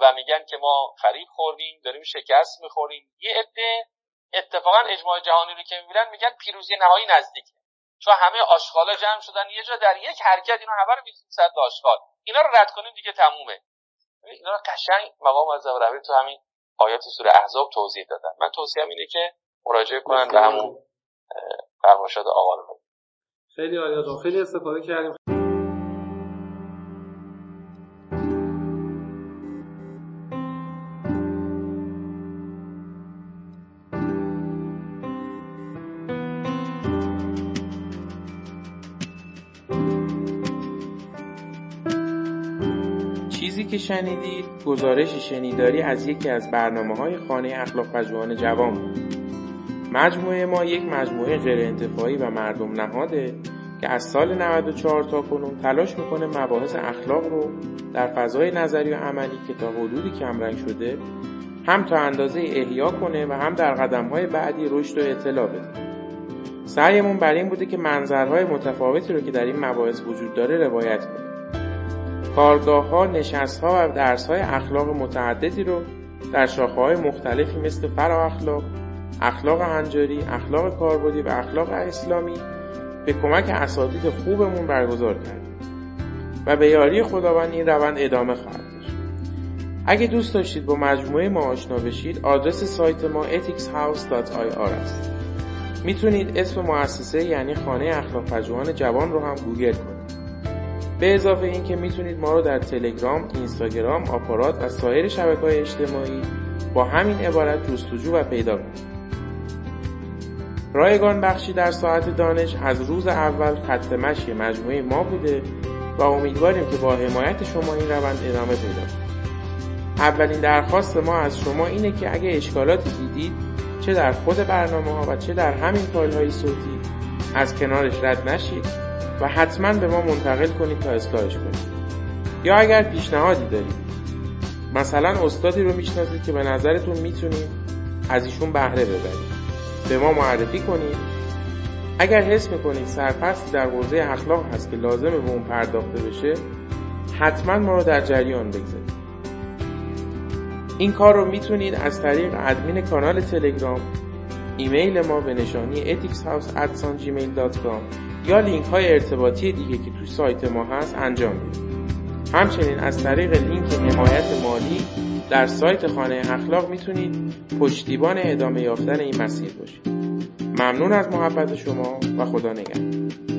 و میگن که ما خرید خوردیم داریم شکست می‌خوریم. یه عده اتفاقا اجماع جهانی رو که می‌بینن میگن پیروزی نهایی نزدیکه چون همه آشغالا جمع شدن یه جا در یک حرکت اینا همه رو می‌زنن صد آشغال. اینا رو رد کنیم دیگه تمومه. اینا رو قشنگ مقام از روی تو همین آیات سوره احزاب توضیح دادن. من توصیهم اینه که مراجعه کنن به همون فرمایشات آقا خیلی عالی خیلی استفاده کردیم. که شنیدید گزارش شنیداری از یکی از برنامه های خانه اخلاق پژوهان جوان بود. مجموعه ما یک مجموعه غیر انتفاعی و مردم نهاده که از سال 94 تا کنون تلاش می‌کنه مباحث اخلاق رو در فضای نظری و عملی که تا حدودی کمرنگ شده هم تا اندازه احیا کنه و هم در قدم های بعدی رشد و اطلاع بده. سعیمون بر این بوده که منظرهای متفاوتی رو که در این مباحث وجود داره روایت کنیم. کارگاه ها، نشست ها و درس های اخلاق متعددی رو در شاخه های مختلفی مثل فرا اخلاق، اخلاق هنجاری، اخلاق کاربردی و اخلاق اسلامی به کمک اساتید خوبمون برگزار کردیم و به یاری خداوند این روند ادامه خواهد داشت. اگه دوست داشتید با مجموعه ما آشنا بشید آدرس سایت ما ethicshouse.ir است. می‌تونید اسم مؤسسه یعنی خانه اخلاق پژوهان جوان رو هم گوگل کنید. به اضافه اینکه می‌تونید ما رو در تلگرام، اینستاگرام، آپارات و سایر شبکه های اجتماعی با همین عبارت جستجو و پیدا کنید. رایگان بخشی در ساعت دانش از روز اول خط مشی مجموعه ما بوده و امیدواریم که با حمایت شما این روند ادامه پیدا کنید. اولین درخواست ما از شما اینه که اگه اشکالاتی دیدید چه در خود برنامه ها و چه در همین فایل های صوتی از کنارش رد نشید و حتما به ما منتقل کنید تا اصلاحش کنید. یا اگر پیشنهادی دارید. مثلا استادی رو می‌شناسید که به نظرتون می‌تونید از ایشون بهره ببرید. به ما معرفی کنید. اگر حس می‌کنید سرپستی در حوزه اخلاق هست که لازمه به اون پرداخته بشه حتما ما رو در جریان بگذارید. این کار رو می‌تونید از طریق ادمین کانال تلگرام ایمیل ما به نشانی ethicshouse@gmail.com یا لینک های ارتباطی دیگه که تو سایت ما هست انجام بدید همچنین از طریق لینک حمایت مالی در سایت خانه اخلاق می‌تونید پشتیبان ادامه یافتن این مسیر باشید. ممنون از محبت شما و خدا نگهدار.